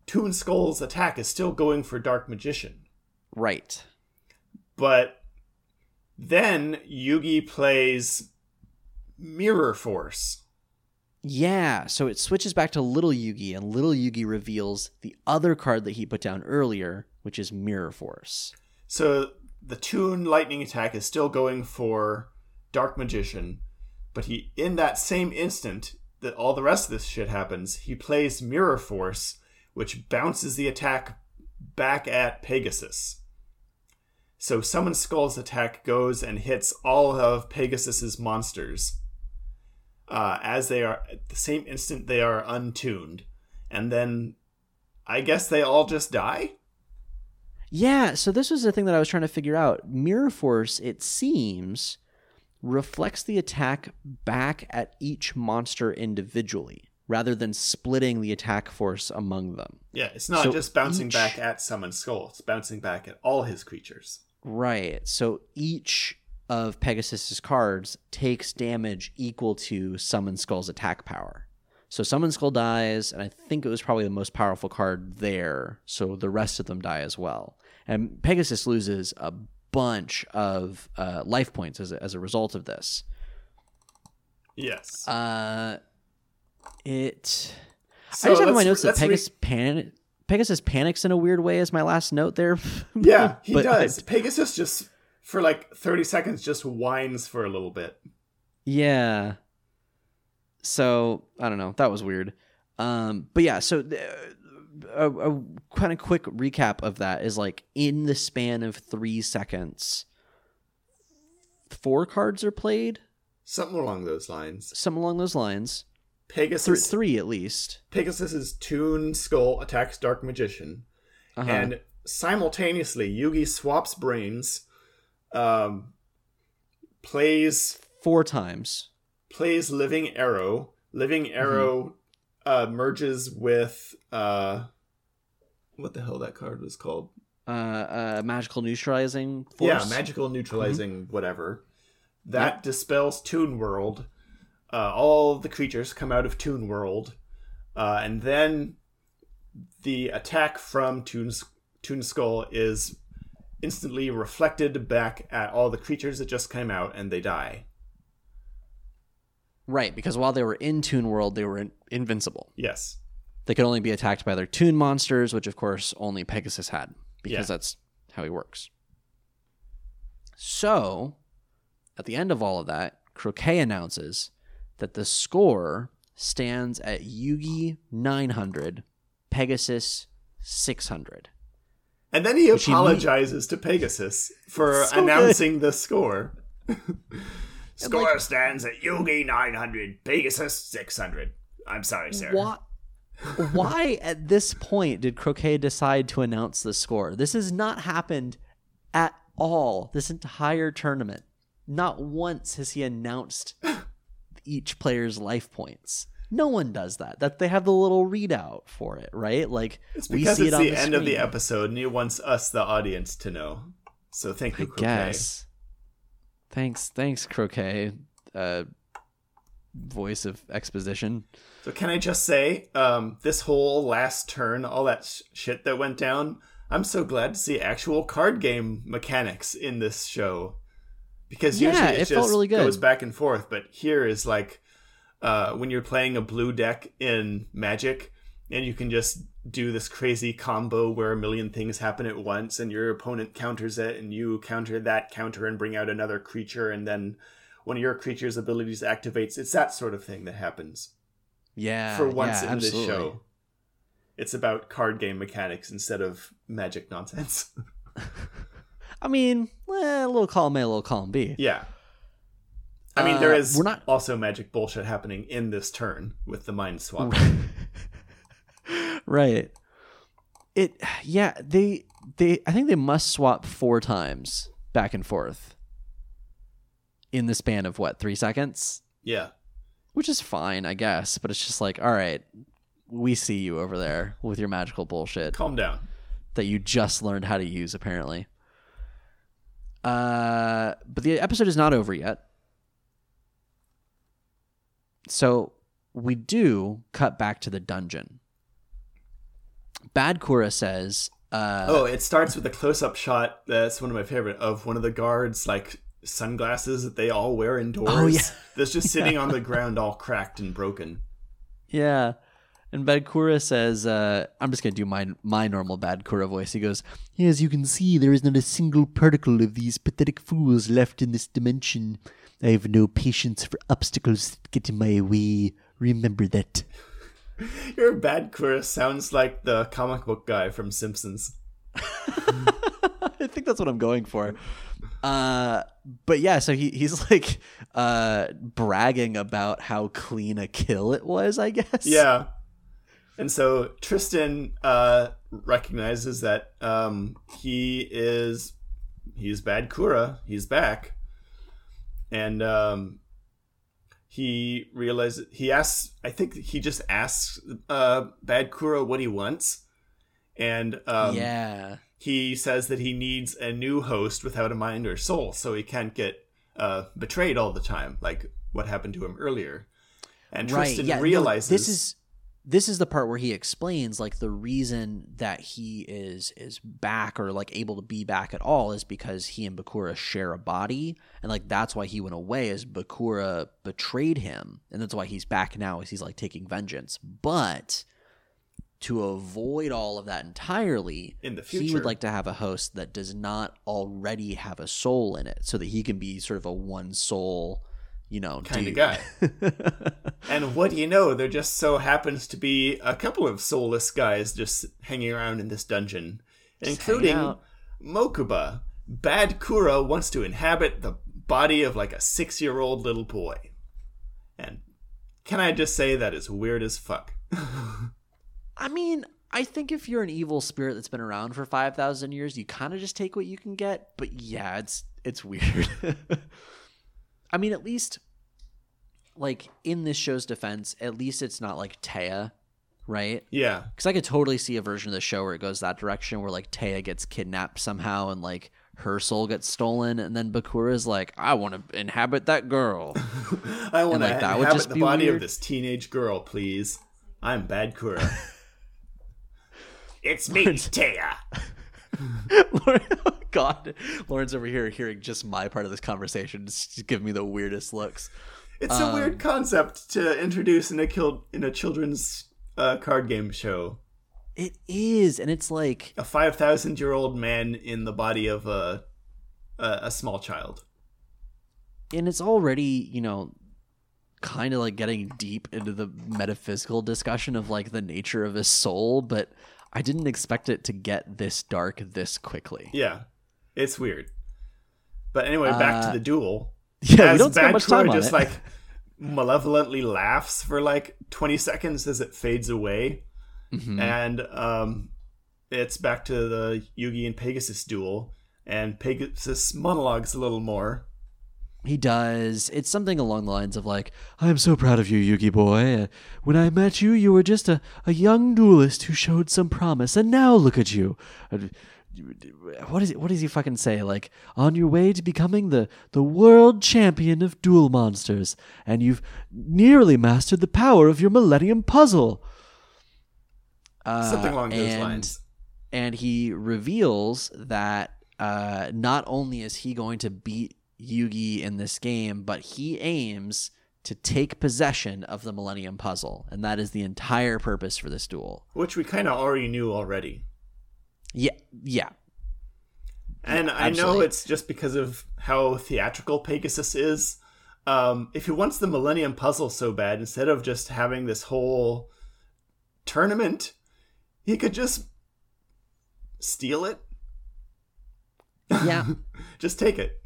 Toon Skull's attack is still going for Dark Magician. Right. But then Yugi plays Mirror Force. Yeah, so it switches back to Little Yugi, and Little Yugi reveals the other card that he put down earlier, which is Mirror Force. So the Toon Lightning attack is still going for Dark Magician, but he in that same instant that all the rest of this shit happens, he plays Mirror Force, which bounces the attack back at Pegasus. So Summon Skull's attack goes and hits all of Pegasus's monsters. Uh, as they are at the same instant they are untuned. And then I guess they all just die? Yeah, so this was the thing that I was trying to figure out. Mirror Force, it seems, reflects the attack back at each monster individually, rather than splitting the attack force among them. Yeah, it's not So just bouncing each- back at Summon Skull, it's bouncing back at all his creatures. Right. So each of Pegasus's cards takes damage equal to Summon Skull's attack power. So Summon Skull dies, and I think it was probably the most powerful card there. So the rest of them die as well. And Pegasus loses a bunch of uh, life points as a, as a result of this. Yes. Uh, it. So I just have in my notes that let's re- Pegasus pan- Pegasus panics in a weird way. Is my last note there? yeah, he But- does. Pegasus just for like thirty seconds just whines for a little bit. Yeah. So I don't know. That was weird. Um, but yeah. So th- a, a kind of quick recap of that is like in the span of three seconds, four cards are played, Something along those lines. some along those lines. Th- Pegasus three at least. Pegasus's Toon Skull attacks Dark Magician, Uh-huh. and simultaneously Yugi swaps brains, um, plays four times. plays Living Arrow. Living Mm-hmm. Arrow uh, merges with uh, what the hell that card was called? Uh, uh, magical neutralizing force. Yeah, magical neutralizing whatever. That dispels Toon World. Uh, all the creatures come out of Toon World, uh, and then the attack from Toon Toon Skull is instantly reflected back at all the creatures that just came out, and they die. Right, because while they were in Toon World, they were in- invincible. Yes. They could only be attacked by their Toon monsters, which of course only Pegasus had, because Yeah. that's how he works. So, at the end of all of that, Croquet announces that the score stands at Yugi 900, Pegasus 600. And then he Which he apologizes to Pegasus for So good. announcing the score. Score stands at Yugi 900, Pegasus 600. I'm sorry, sir. Why, why at this point did Croquet decide to announce the score? This has not happened at all this entire tournament. Not once has he announced each player's life points. No one does that. That they have the little readout for it, right? Like It's we see it's it on the, the end of the episode, and he wants us, the audience, to know. So thank you, I Croquet. guess. Thanks, thanks, Croquet. Uh, voice of exposition. So can I just say, um, this whole last turn, all that sh- shit that went down, I'm so glad to see actual card game mechanics in this show. Because Yeah, usually it, it just felt really good. goes back and forth, but here is like uh, when you're playing a blue deck in Magic, and you can just do this crazy combo where a million things happen at once, and your opponent counters it, and you counter that counter and bring out another creature, and then one of your creature's abilities activates. It's that sort of thing that happens Yeah, for once yeah, in this show. It's about card game mechanics instead of magic nonsense. I mean, eh, a little column A, a little column B. yeah. I mean, there Uh, is we're not- also magic bullshit happening in this turn with the mind swap. right. It yeah, they they I think they must swap four times back and forth in the span of what, 3 seconds? yeah. Which is fine, I guess, but it's just like, all right, we see you over there with your magical bullshit Calm down. that you just learned how to use apparently. Uh but the episode is not over yet. So we do cut back to the dungeon. Bad Kura says, uh, oh, it starts with a close up shot. That's one of my favorite of one of the guards, like sunglasses that they all wear indoors. Oh, yeah. That's just sitting on the ground, all cracked and broken. Yeah. And Bad Kura says, uh, I'm just going to do my, my normal Bad Kura voice. He goes, As you can see, there is not a single particle of these pathetic fools left in this dimension. I have no patience for obstacles that get in my way. Remember that. Your bad Kura sounds like the comic book guy from Simpsons. I think that's what I'm going for. Uh, but yeah, so he, he's like uh, bragging about how clean a kill it was, I guess. Yeah. And so Tristan uh, recognizes that um, he is he's bad Kura. He's back, and um, he realizes he asks. I think he just asks uh, bad Kura what he wants, and um, yeah. he says that he needs a new host without a mind or soul, so he can't get uh, betrayed all the time, like what happened to him earlier. and Tristan yeah, no, realizes this is this is the part where he explains like the reason that he is is back or like able to be back at all is because he and Bakura share a body. And like that's why he went away is Bakura betrayed him. And that's why he's back now is he's like taking vengeance. But to avoid all of that entirely In the future he would like to have a host that does not already have a soul in it so that he can be sort of a one soul you know kind of guy. and what do you know? There just so happens to be a couple of soulless guys just hanging around in this dungeon, including. Mokuba. Bad Kura wants to inhabit the body of like a six year old little boy. And can I just say that is weird as fuck? I mean, I think if you're an evil spirit that's been around for 5,000 years, you kind of just take what you can get, but yeah, it's it's weird. I mean, at least like in this show's defense, at least it's not like Téa, right? yeah. Cuz I could totally see a version of the show where it goes that direction where like Téa gets kidnapped somehow and like her soul gets stolen and then Bakura's like, "I want to inhabit that girl." I want to like, would inhabit the body weird. of this teenage girl, please. I'm Bad Kura. It's me, Téa. Lauren, oh God, Lauren's over here hearing just my part of this conversation, just giving me the weirdest looks. It's Um, a weird concept to introduce in a kil- in a children's uh, card game show. It is, and it's like, A five thousand year old man in the body of a, a a small child. and it's already, you know, kind of like getting deep into the metaphysical discussion of like the nature of his soul, but I didn't expect it to get this dark this quickly. Yeah, it's weird. But anyway, back Uh, to the duel. Yeah, we don't spend much time on just like malevolently laughs for like twenty seconds as it fades away, Mhm. and um, it's back to the Yugi and Pegasus duel, and Pegasus monologues a little more. He does. It's something along the lines of like, "I am so proud of you, Yugi boy. Uh, when I met you, you were just a, a young duelist who showed some promise, and now look at you." Uh, What is it? What does he fucking say? Like, on your way to becoming the the world champion of duel monsters, and you've nearly mastered the power of your Millennium Puzzle. Uh, Something along those and- lines. and he reveals that uh, not only is he going to beat Yugi in this game, but he aims to take possession of the Millennium Puzzle, and that is the entire purpose for this duel. which we kind of already knew already. Yeah, yeah, And I know it's just because of how theatrical Pegasus is. Um, if he wants the Millennium Puzzle so bad, instead of just having this whole tournament, he could just steal it. yeah. Just take it.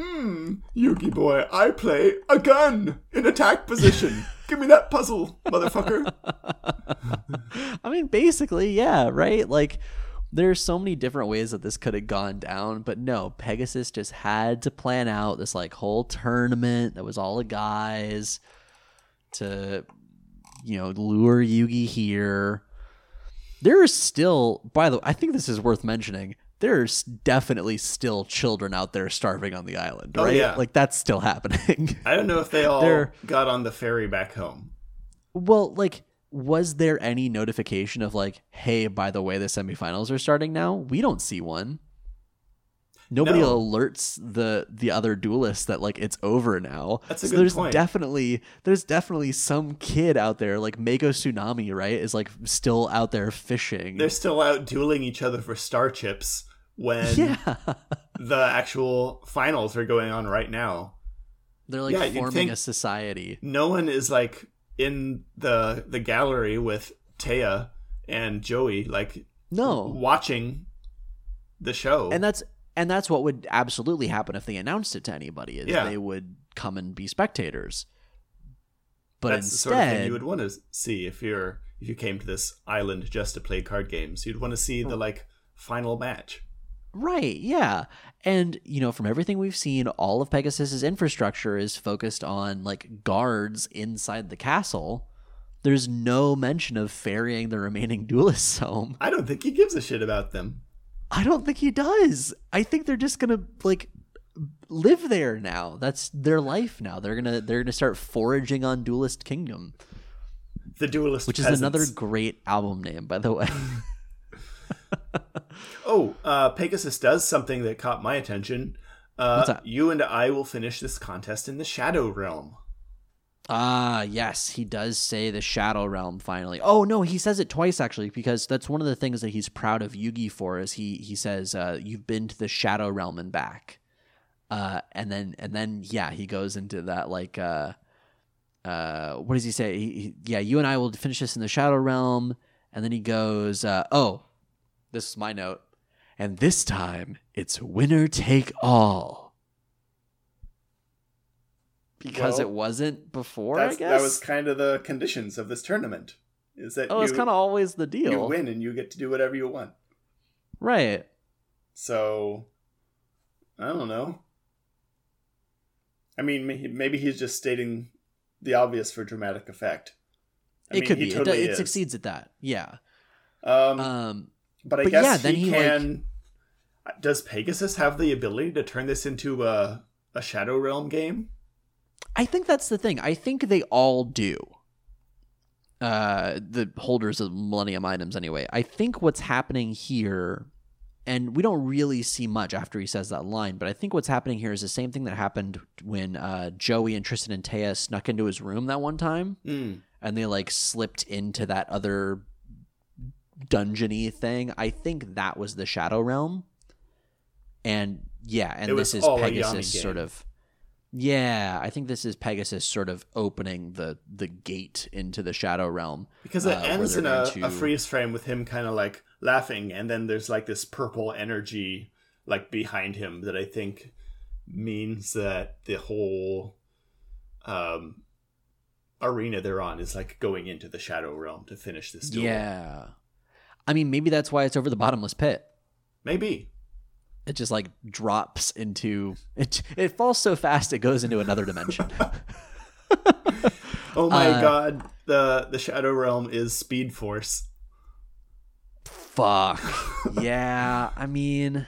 Hmm, Yugi boy, I play a gun in attack position. Give me that puzzle, motherfucker. I mean, basically, yeah, right? Like, there's so many different ways that this could have gone down, but no, Pegasus just had to plan out this like whole tournament that was all the guys to, you know, lure Yugi here. There is still, by the way, I think this is worth mentioning. There's definitely still children out there starving on the island, Oh, right? yeah. Like that's still happening. I don't know if they all They're- got on the ferry back home. Well, like, was there any notification of like, hey, by the way, the semifinals are starting now? We don't see one. Nobody No. alerts the the other duelists that like it's over now. That's a so good there's point. definitely there's definitely some kid out there like Mako Tsunami, right? Is like still out there fishing. They're still out dueling each other for star chips when yeah. the actual finals are going on right now. They're like Yeah, forming a society. No one is like in the the gallery with Téa and Joey, like No. watching the show. and that's and that's what would absolutely happen if they announced it to anybody is Yeah. they would come and be spectators but that's instead the sort of thing you would want to see if you're if you came to this island just to play card games. You'd want to see the hmm. like final match. Right yeah and you know from everything we've seen all of pegasus's infrastructure is focused on like guards inside the castle there's no mention of ferrying the remaining duelists home I don't think he gives a shit about them. I don't think he does. I think they're just gonna like live there now. That's their life now. They're gonna they're gonna start foraging on Duelist Kingdom, The duelist, which is another great album name, by the way. Oh, uh, Pegasus does something that caught my attention. Uh? You and I will finish this contest in the Shadow Realm. Ah, yes, he does say the Shadow Realm finally. Oh no, he says it twice actually because that's one of the things that he's proud of Yugi for. Is he he says uh, you've been to the Shadow Realm and back, uh, and then and then yeah, he goes into that like uh, uh, what does he say? He, he, yeah, you and I will finish this in the Shadow Realm, and then he goes, uh, oh, this is my note, and this time it's winner take all. Because Well, it wasn't before, I guess. that was kind of the conditions of this tournament. Is that Oh, you, it's kind of always the deal. you win and you get to do whatever you want. Right. So, I don't know. I mean, maybe he's just stating the obvious for dramatic effect. I it mean, could be. totally it, it succeeds at that. Yeah. Um, Um, but I but guess yeah, then he, he, like- can. Does Pegasus have the ability to turn this into a a Shadow Realm game? I think that's the thing. I think they all do. Uh, the holders of Millennium items, anyway. I think what's happening here, and we don't really see much after he says that line, but I think what's happening here is the same thing that happened when uh, Joey and Tristan and Téa snuck into his room that one time. Mm. and they like slipped into that other dungeony thing. I think that was the Shadow Realm. And yeah, and this is Pegasus sort of Yeah, I think this is Pegasus sort of opening the the gate into the Shadow Realm. Because it uh, ends in a, a freeze frame with him kind of like laughing, and then there's like this purple energy like behind him that I think means that the whole um, arena they're on is like going into the Shadow Realm to finish this duel. Yeah. I mean, maybe that's why it's over the bottomless pit. Maybe. It just like drops into it. It falls so fast it goes into another dimension. Oh my Uh, god, the the Shadow Realm is Speed Force. Fuck. yeah, I mean,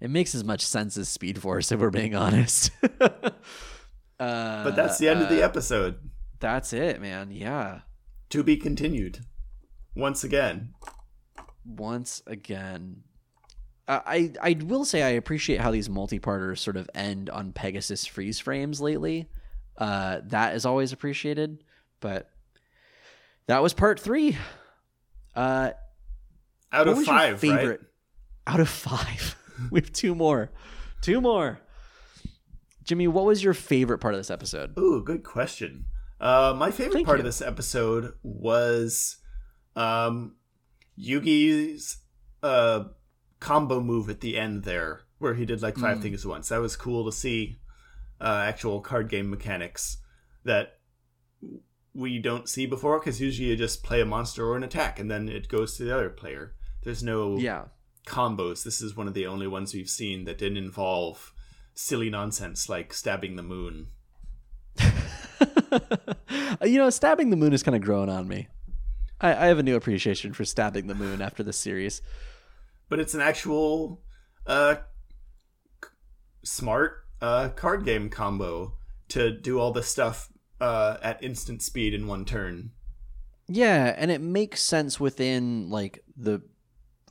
it makes as much sense as Speed Force if we're being honest. uh, But that's the end of the uh, episode. That's it, man. Yeah. To be continued. Once again. Once again. I, I will say I appreciate how these multi-parters sort of end on Pegasus freeze frames lately. Uh, that is always appreciated. But that was part three. Uh, Out of five, favorite- right? out of five. we have two more. Two more. Jimmy, what was your favorite part of this episode? Ooh, good question. Uh, my favorite Thank part you. of this episode was um, Yugi's uh, combo move at the end there, where he did like five things at once. That was cool to see uh, actual card game mechanics that we don't see before, because usually you just play a monster or an attack, and then it goes to the other player. There's no Yeah. combos. This is one of the only ones we've seen that didn't involve silly nonsense like stabbing the moon. you know, stabbing the moon is kind of growing on me. I, I have a new appreciation for stabbing the moon after this series. but it's an actual uh smart uh card game combo to do all this stuff uh at instant speed in one turn Yeah, and it makes sense within like the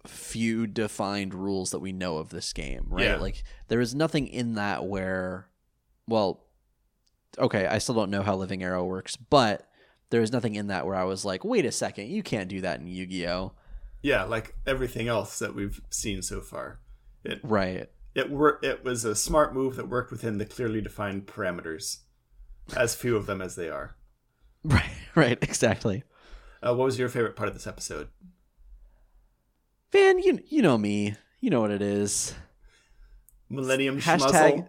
few defined rules that we know of this game, right? Yeah. Like there is nothing in that where well okay, I still don't know how Living Arrow works, but there is nothing in that where I was like, "Wait a second, you can't do that in Yu-Gi-Oh." yeah like everything else that we've seen so far it Right. it wor- it was a smart move that worked within the clearly defined parameters as few of them as they are Right, right, exactly. uh, what was your favorite part of this episode Van, you you know me. You know what it is. millennium Hashtag- schmuzzle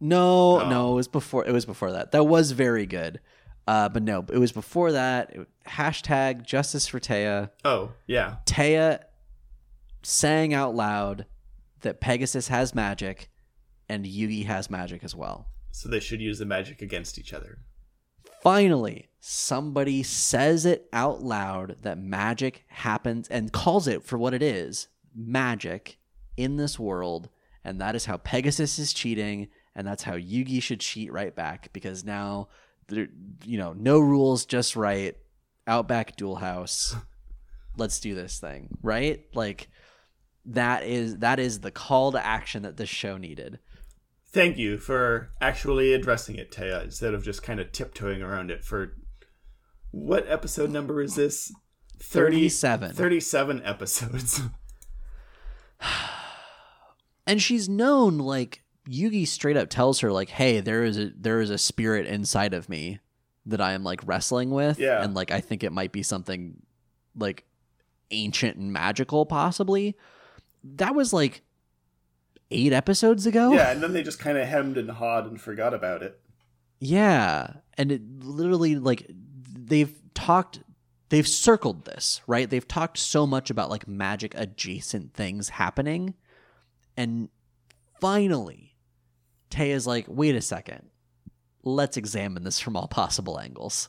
No, Oh. no, it was before. It was before that. That was very good, uh, but no, it was before that. It- hashtag Justice for Téa. oh yeah Téa saying out loud that Pegasus has magic, and Yugi has magic as well. so they should use the magic against each other Finally, somebody says it out loud that magic happens and calls it for what it is magic in this world, and that is how Pegasus is cheating, and that's how Yugi should cheat right back because now, there, you know, no rules, just right. Outback Duel House. Let's do this thing, right? Like that is that is the call to action that this show needed. Thank you for actually addressing it, Téa, instead of just kind of tiptoeing around it. For what episode number is this? 30 37. 37 episodes. and she's known like Yugi straight up tells her like, "Hey, there is a there is a spirit inside of me that I am like wrestling with, Yeah. and like I think it might be something like ancient and magical, possibly." That was like eight episodes ago. yeah, and then they just kind of hemmed and hawed and forgot about it. Yeah, and it literally like they've talked they've circled this, right? They've talked so much about like magic adjacent things happening and finally Téa's like, "Wait a second. Let's examine this from all possible angles."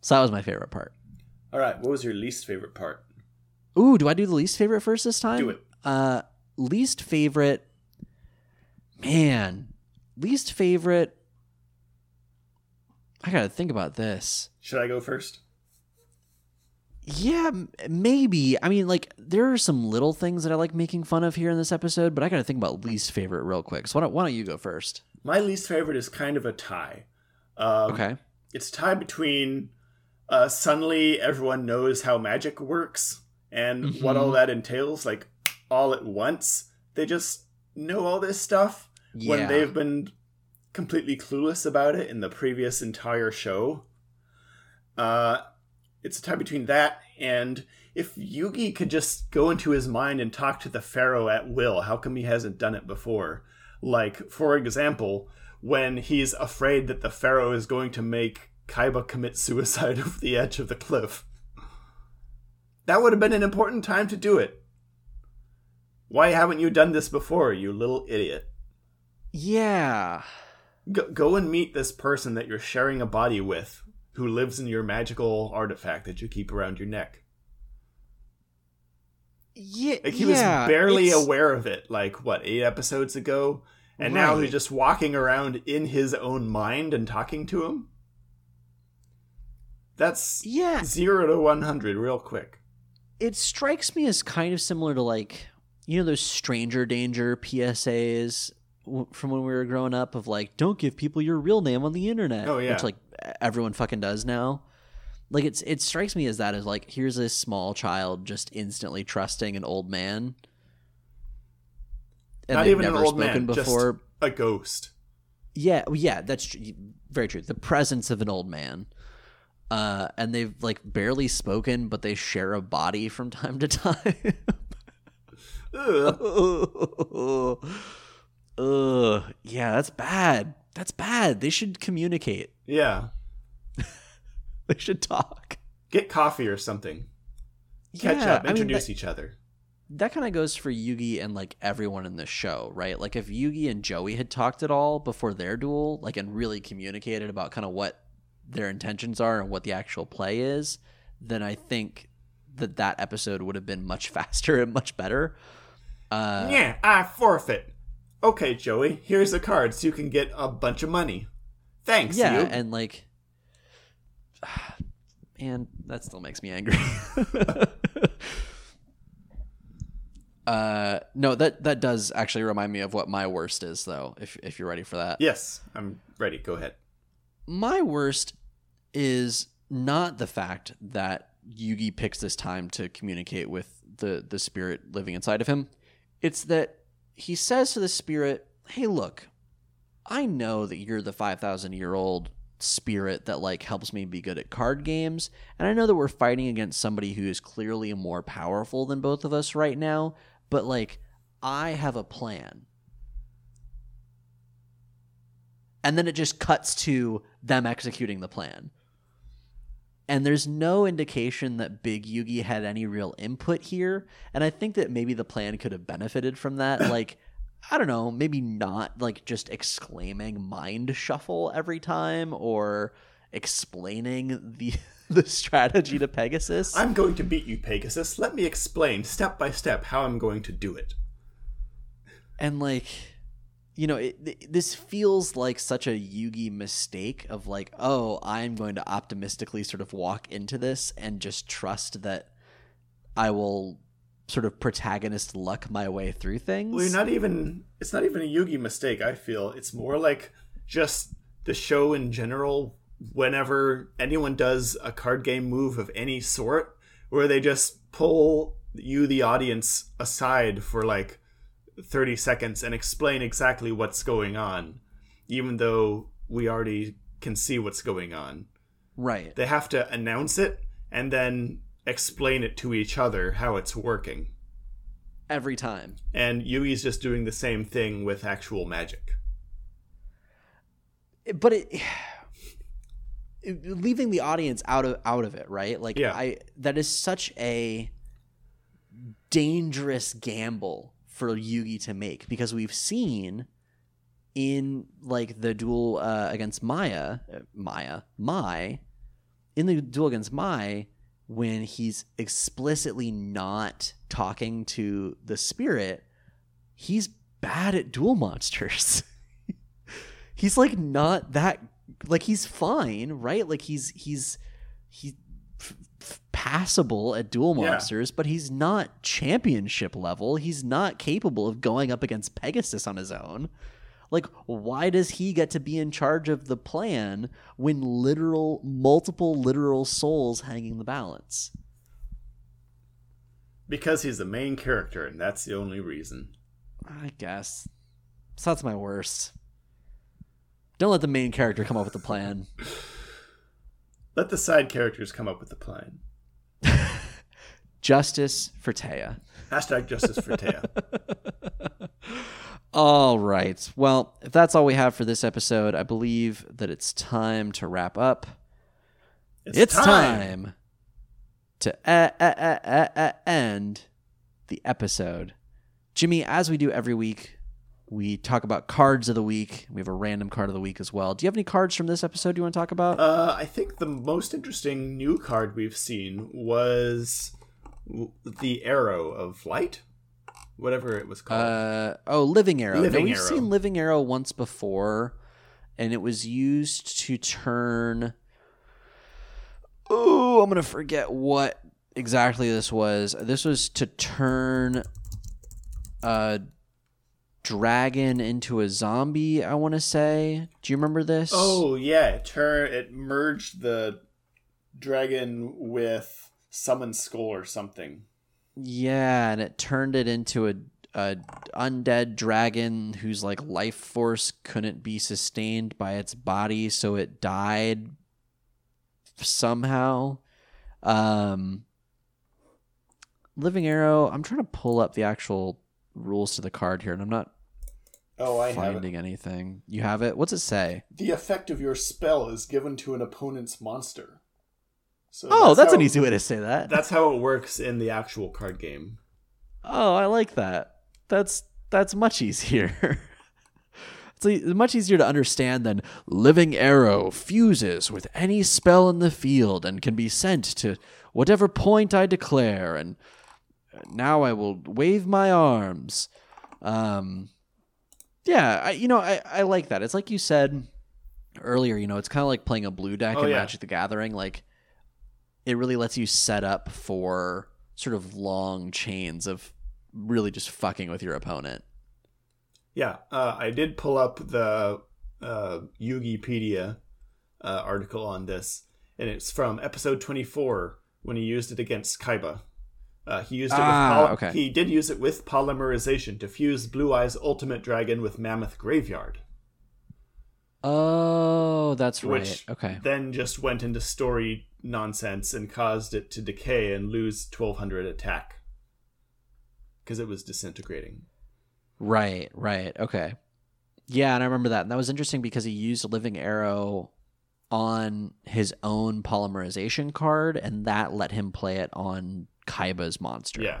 So that was my favorite part. All right, what was your least favorite part? Ooh, do I do the least favorite first this time? Do it. Uh least favorite Man, least favorite I got to think about this. Should I go first? Yeah, maybe. I mean, like there are some little things that I like making fun of here in this episode, but I got to think about least favorite real quick. So why don't, why don't you go first? My least favorite is kind of a tie. Um, Okay. It's a tie between uh, suddenly everyone knows how magic works and what all that entails, like all at once. They just know all this stuff when they've been completely clueless about it in the previous entire show. Uh, it's a tie between that and if Yugi could just go into his mind and talk to the Pharaoh at will, how come he hasn't done it before? Like, for example, when he's afraid that the Pharaoh is going to make Kaiba commit suicide off the edge of the cliff. That would have been an important time to do it. Why haven't you done this before, you little idiot? Yeah. Go, go and meet this person that you're sharing a body with who lives in your magical artifact that you keep around your neck. Yeah. Like he yeah, was barely it's- aware of it, like what eight episodes ago, and now he's just walking around in his own mind and talking to him. That's Yeah. zero to one hundred real quick. it strikes me as kind of similar to like you know those stranger danger PSAs from when we were growing up of like don't give people your real name on the internet. Oh, yeah. which like everyone fucking does now. Like it's it strikes me as that as like here's a small child just instantly trusting an old man. And Not even an old spoken man, before. just a ghost. Yeah, yeah, that's tr- very true. The presence of an old man. Uh, and they've like barely spoken, but they share a body from time to time. Ugh. Ugh. Yeah, that's bad. That's bad. They should communicate. Yeah, They should talk. get coffee or something. Catch Yeah, up, I mean, introduce that- each other. that kind of goes for Yugi and like everyone in this show, right? Like if Yugi and Joey had talked at all before their duel, like and really communicated about kind of what their intentions are and what the actual play is, then I think that that episode would have been much faster and much better. Uh, yeah, I forfeit. Okay, Joey, here's a card so you can get a bunch of money. Thanks, yeah, you. and like, man, that still makes me angry. uh, no, that that does actually remind me of what my worst is, though. If if you're ready for that. yes, I'm ready. Go ahead. my worst is not the fact that Yugi picks this time to communicate with the the spirit living inside of him. It's that he says to the spirit, "Hey, look, I know that you're the 5000 year old spirit that like helps me be good at card games, and I know that we're fighting against somebody who is clearly more powerful than both of us right now, but like I have a plan." and then it just cuts to them executing the plan. And there's no indication that Big Yugi had any real input here, and I think that maybe the plan could have benefited from that. like, I don't know, maybe not like just exclaiming mind shuffle every time or explaining the the strategy to Pegasus. I'm going to beat you, Pegasus. Let me explain step by step how I'm going to do it. and like you know it, th- this feels like such a yugi mistake of like oh i'm going to optimistically sort of walk into this and just trust that i will sort of protagonist luck my way through things Well, you're not even. It's not even a Yugi mistake. I feel it's more like just the show in general. Whenever anyone does a card game move of any sort, where they just pull you, the audience, aside for like thirty seconds and explain exactly what's going on, even though we already can see what's going on. right They have to announce it and then explain it to each other how it's working. every time And Yugi's just doing the same thing with actual magic. but it, it- leaving the audience out of out of it right like Yeah. i that is such a dangerous gamble for yugi to make because we've seen in like the duel uh, against maya uh, maya mai in the duel against mai when he's explicitly not talking to the spirit he's bad at duel monsters. He's like not that like he's fine right? Like he's he's f- passable at duel Yeah. monsters but he's not championship level. He's not capable of going up against pegasus on his own. Like why does he get to be in charge of the plan when literal multiple literal souls hanging the balance? Because he's the main character, and that's the only reason. i guess. So that's my worst. Don't let the main character come up with the plan Let the side characters come up with the plan. justice for téa Hashtag justice for Téa. All right. Well, if that's all we have for this episode, I believe that it's time to wrap up. It's, time. to uh, uh, uh, uh, uh, end the episode. Jimmy, as we do every week, we talk about cards of the week. We have a random card of the week as well. Do you have any cards from this episode you want to talk about? Uh, I think the most interesting new card we've seen was the Arrow of Light, whatever it was called. Uh, oh, Living Arrow. Living we've Arrow. seen Living Arrow once before, and it was used to turn. Oh, I'm gonna forget what exactly this was. This was to turn a dragon into a zombie. I want to say. Do you remember this? oh yeah, it turn it merged the dragon with Summon Skull or something. Yeah, and it turned it into a a undead dragon whose like life force couldn't be sustained by its body, so it died somehow. Um Living Arrow, I'm trying to pull up the actual rules to the card here and I'm not Oh, I have finding anything. You have it? What's it say? The effect of your spell is given to an opponent's monster. So Oh, that's an how- easy way to say that. That's how it works in the actual card game. Oh, I like that. That's that's much easier. it's much easier to understand than living arrow fuses with any spell in the field and can be sent to whatever point I declare and now I will wave my arms. Um yeah, I, you know, I, I like that. It's like you said earlier, you know, it's kind of like playing a blue deck Oh, in yeah. Magic the Gathering. Like, it really lets you set up for sort of long chains of really just fucking with your opponent. Yeah, uh, I did pull up the uh, Yugipedia uh, article on this, and it's from episode 24 when he used it against Kaiba. Uh, he used it Ah, with poly- okay. he did use it with polymerization to fuse Blue Eyes Ultimate Dragon with Mammoth Graveyard, Oh, that's right. which okay. then just went into story nonsense and caused it to decay and lose 1200 attack because it was disintegrating. Right, right. Okay. Yeah, and I remember that. And that was interesting because he used living arrow on his own polymerization card, and that let him play it on Kaiba's monster. Yeah.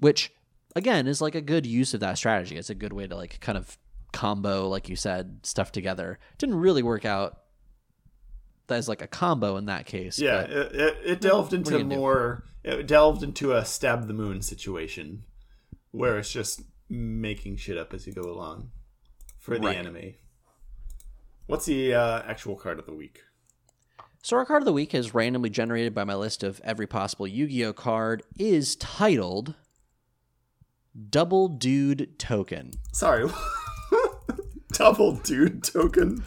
Which again is like a good use of that strategy. It's a good way to like kind of combo, like you said, stuff together. Didn't really work out as like a combo in that case. Yeah, it, it, it delved What are you into gonna do? more. It delved into a stab the moon situation, where it's just making shit up as you go along for the Right. anime. What's the uh, actual card of the week? So our card of the week is randomly generated by my list of every possible Yu-Gi-Oh card is titled Double Dude Token. Sorry. Double dude token.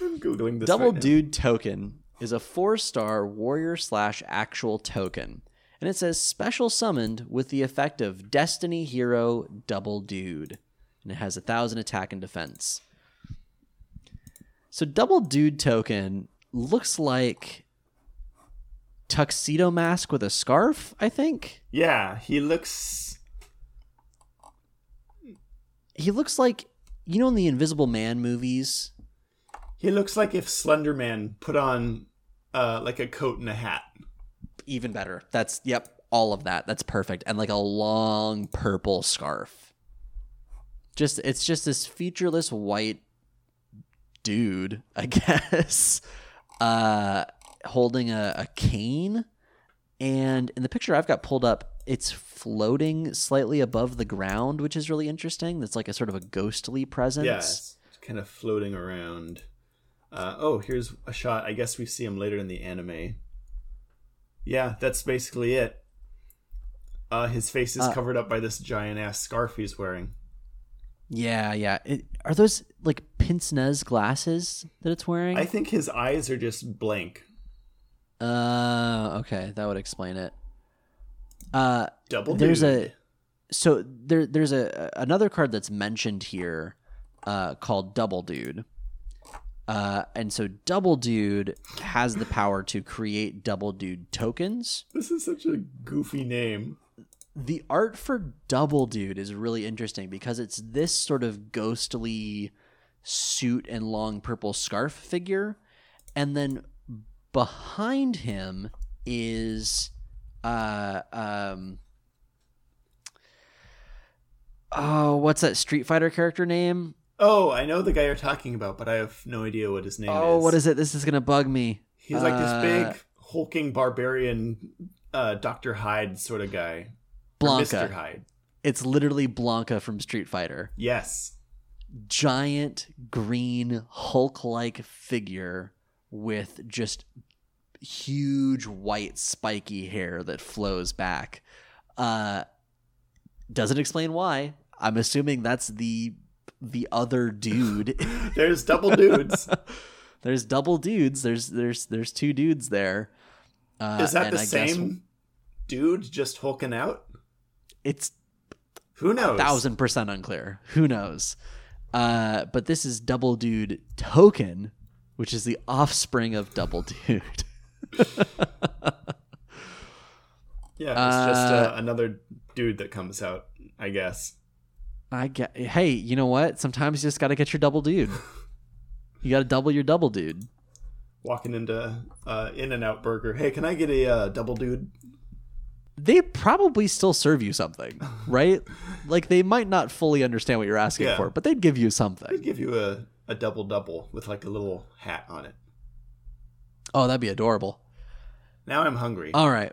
I'm googling this. Double right. Dude Token is a four-star warrior slash actual token. And it says special summoned with the effect of Destiny Hero Double Dude. And it has a thousand attack and defense. So Double Dude Token looks like tuxedo mask with a scarf, I think. Yeah, he looks. He looks like you know in the Invisible Man movies. He looks like if Slender Man put on uh, like a coat and a hat. Even better. That's yep, all of that. That's perfect. And like a long purple scarf. Just it's just this featureless white dude, I guess, uh holding a, a cane. And in the picture I've got pulled up, it's floating slightly above the ground, which is really interesting. That's like a sort of a ghostly presence. Yeah, it's kind of floating around. Uh, oh, here's a shot. I guess we see him later in the anime. Yeah, that's basically it. Uh, his face is Uh, covered up by this giant ass scarf he's wearing. Yeah, yeah. It, are those like pince nez glasses that it's wearing? I think his eyes are just blank. Uh, okay, that would explain it. Uh, Double there's dude. a so there there's a another card that's mentioned here, uh, called Double Dude. Uh, and so Double Dude has the power to create Double Dude tokens. This is such a goofy name. The art for Double Dude is really interesting because it's this sort of ghostly suit and long purple scarf figure, and then behind him is uh um oh what's that Street Fighter character name? Oh, I know the guy you're talking about, but I have no idea what his name Oh, is. what is it? This is gonna bug me. He's like Uh, this big hulking barbarian, uh, Doctor Hyde sort of guy. Or Blanka. Mr. Hyde. It's literally Blanka from Street Fighter. Yes. giant green Hulk like figure with just huge white spiky hair that flows back. Uh doesn't explain why. I'm assuming that's the the other dude. There's double dudes. there's double dudes. There's there's there's two dudes there. Uh, Is that the I guess same dude just hulking out? It's Who knows? thousand percent unclear. Who knows? Uh, but this is Double Dude Token, which is the offspring of Double Dude. Yeah, it's just Uh, uh, another dude that comes out, I guess. I get. Hey, you know what? Sometimes you just got to get your Double Dude. You got to double your Double Dude. Walking into uh, In and Out Burger. Hey, can I get a uh, double dude? They probably still serve you something, right? like they might not fully understand what you're asking Yeah. for, but they'd give you something. give you a, a double double with like a little hat on it. Oh, that'd be adorable. Now I'm hungry. All right.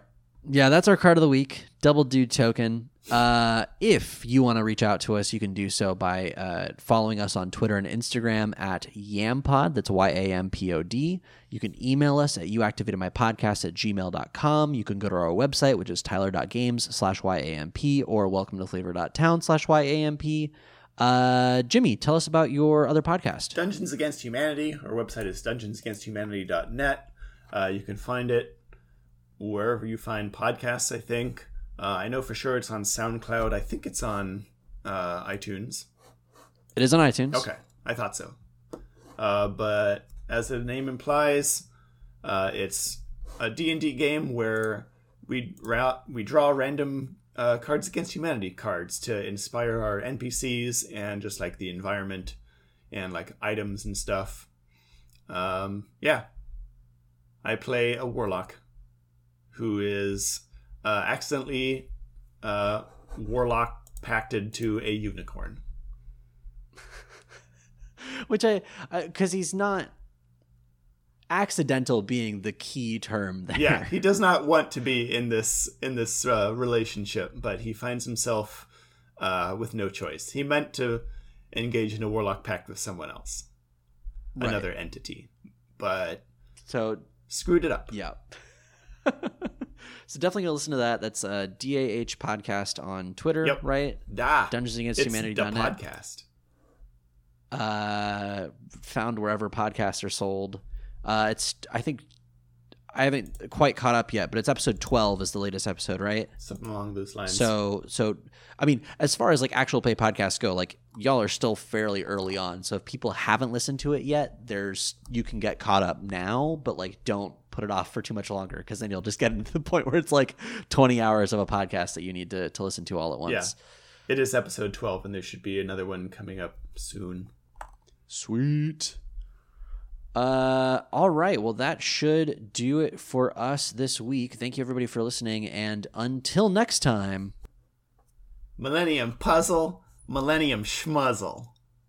Yeah, that's our card of the week. Double dude token. Uh, if you want to reach out to us, you can do so by uh, following us on Twitter and Instagram at Yampod. That's Y A M P O D. You can email us at youactivatedmypodcast at gmail.com. You can go to our website, which is tyler.games slash YAMP or welcome to flavor.town slash YAMP. Uh, Jimmy, tell us about your other podcast. Dungeons Against Humanity. Our website is dungeonsagainsthumanity.net. Uh, you can find it wherever you find podcasts, I think. Uh, I know for sure it's on SoundCloud. I think it's on uh, iTunes. It is on iTunes. Okay, I thought so. Uh, but as the name implies, uh, it's a D&D game where we ra- we draw random uh, Cards Against Humanity cards to inspire our NPCs and just like the environment and like items and stuff. Um, yeah, I play a warlock who is uh, accidentally uh, warlock pacted to a unicorn. which I because he's not accidental being the key term there. yeah he does not want to be in this in this uh, relationship but he finds himself uh, with no choice. He meant to engage in a warlock pact with someone else, Right. another entity, but So screwed it up. Yeah. so definitely go listen to that. That's uh, DAH podcast on Twitter, Yep. right? Ah, Dungeons Against it's Humanity the podcast. Uh, found wherever podcasts are sold. Uh, it's I think I haven't quite caught up yet, but it's episode twelve is the latest episode, right? Something along those lines. So so I mean, as far as like actual play podcasts go, like y'all are still fairly early on. So if people haven't listened to it yet, there's you can get caught up now, but like don't put it off for too much longer because then you'll just get into the point where it's like 20 hours of a podcast that you need to, to listen to all at once. yeah, it is episode twelve, and there should be another one coming up soon. Sweet. Uh, all right. Well, that should do it for us this week. Thank you everybody for listening, and until next time. Millennium puzzle, Millennium schmuzzle.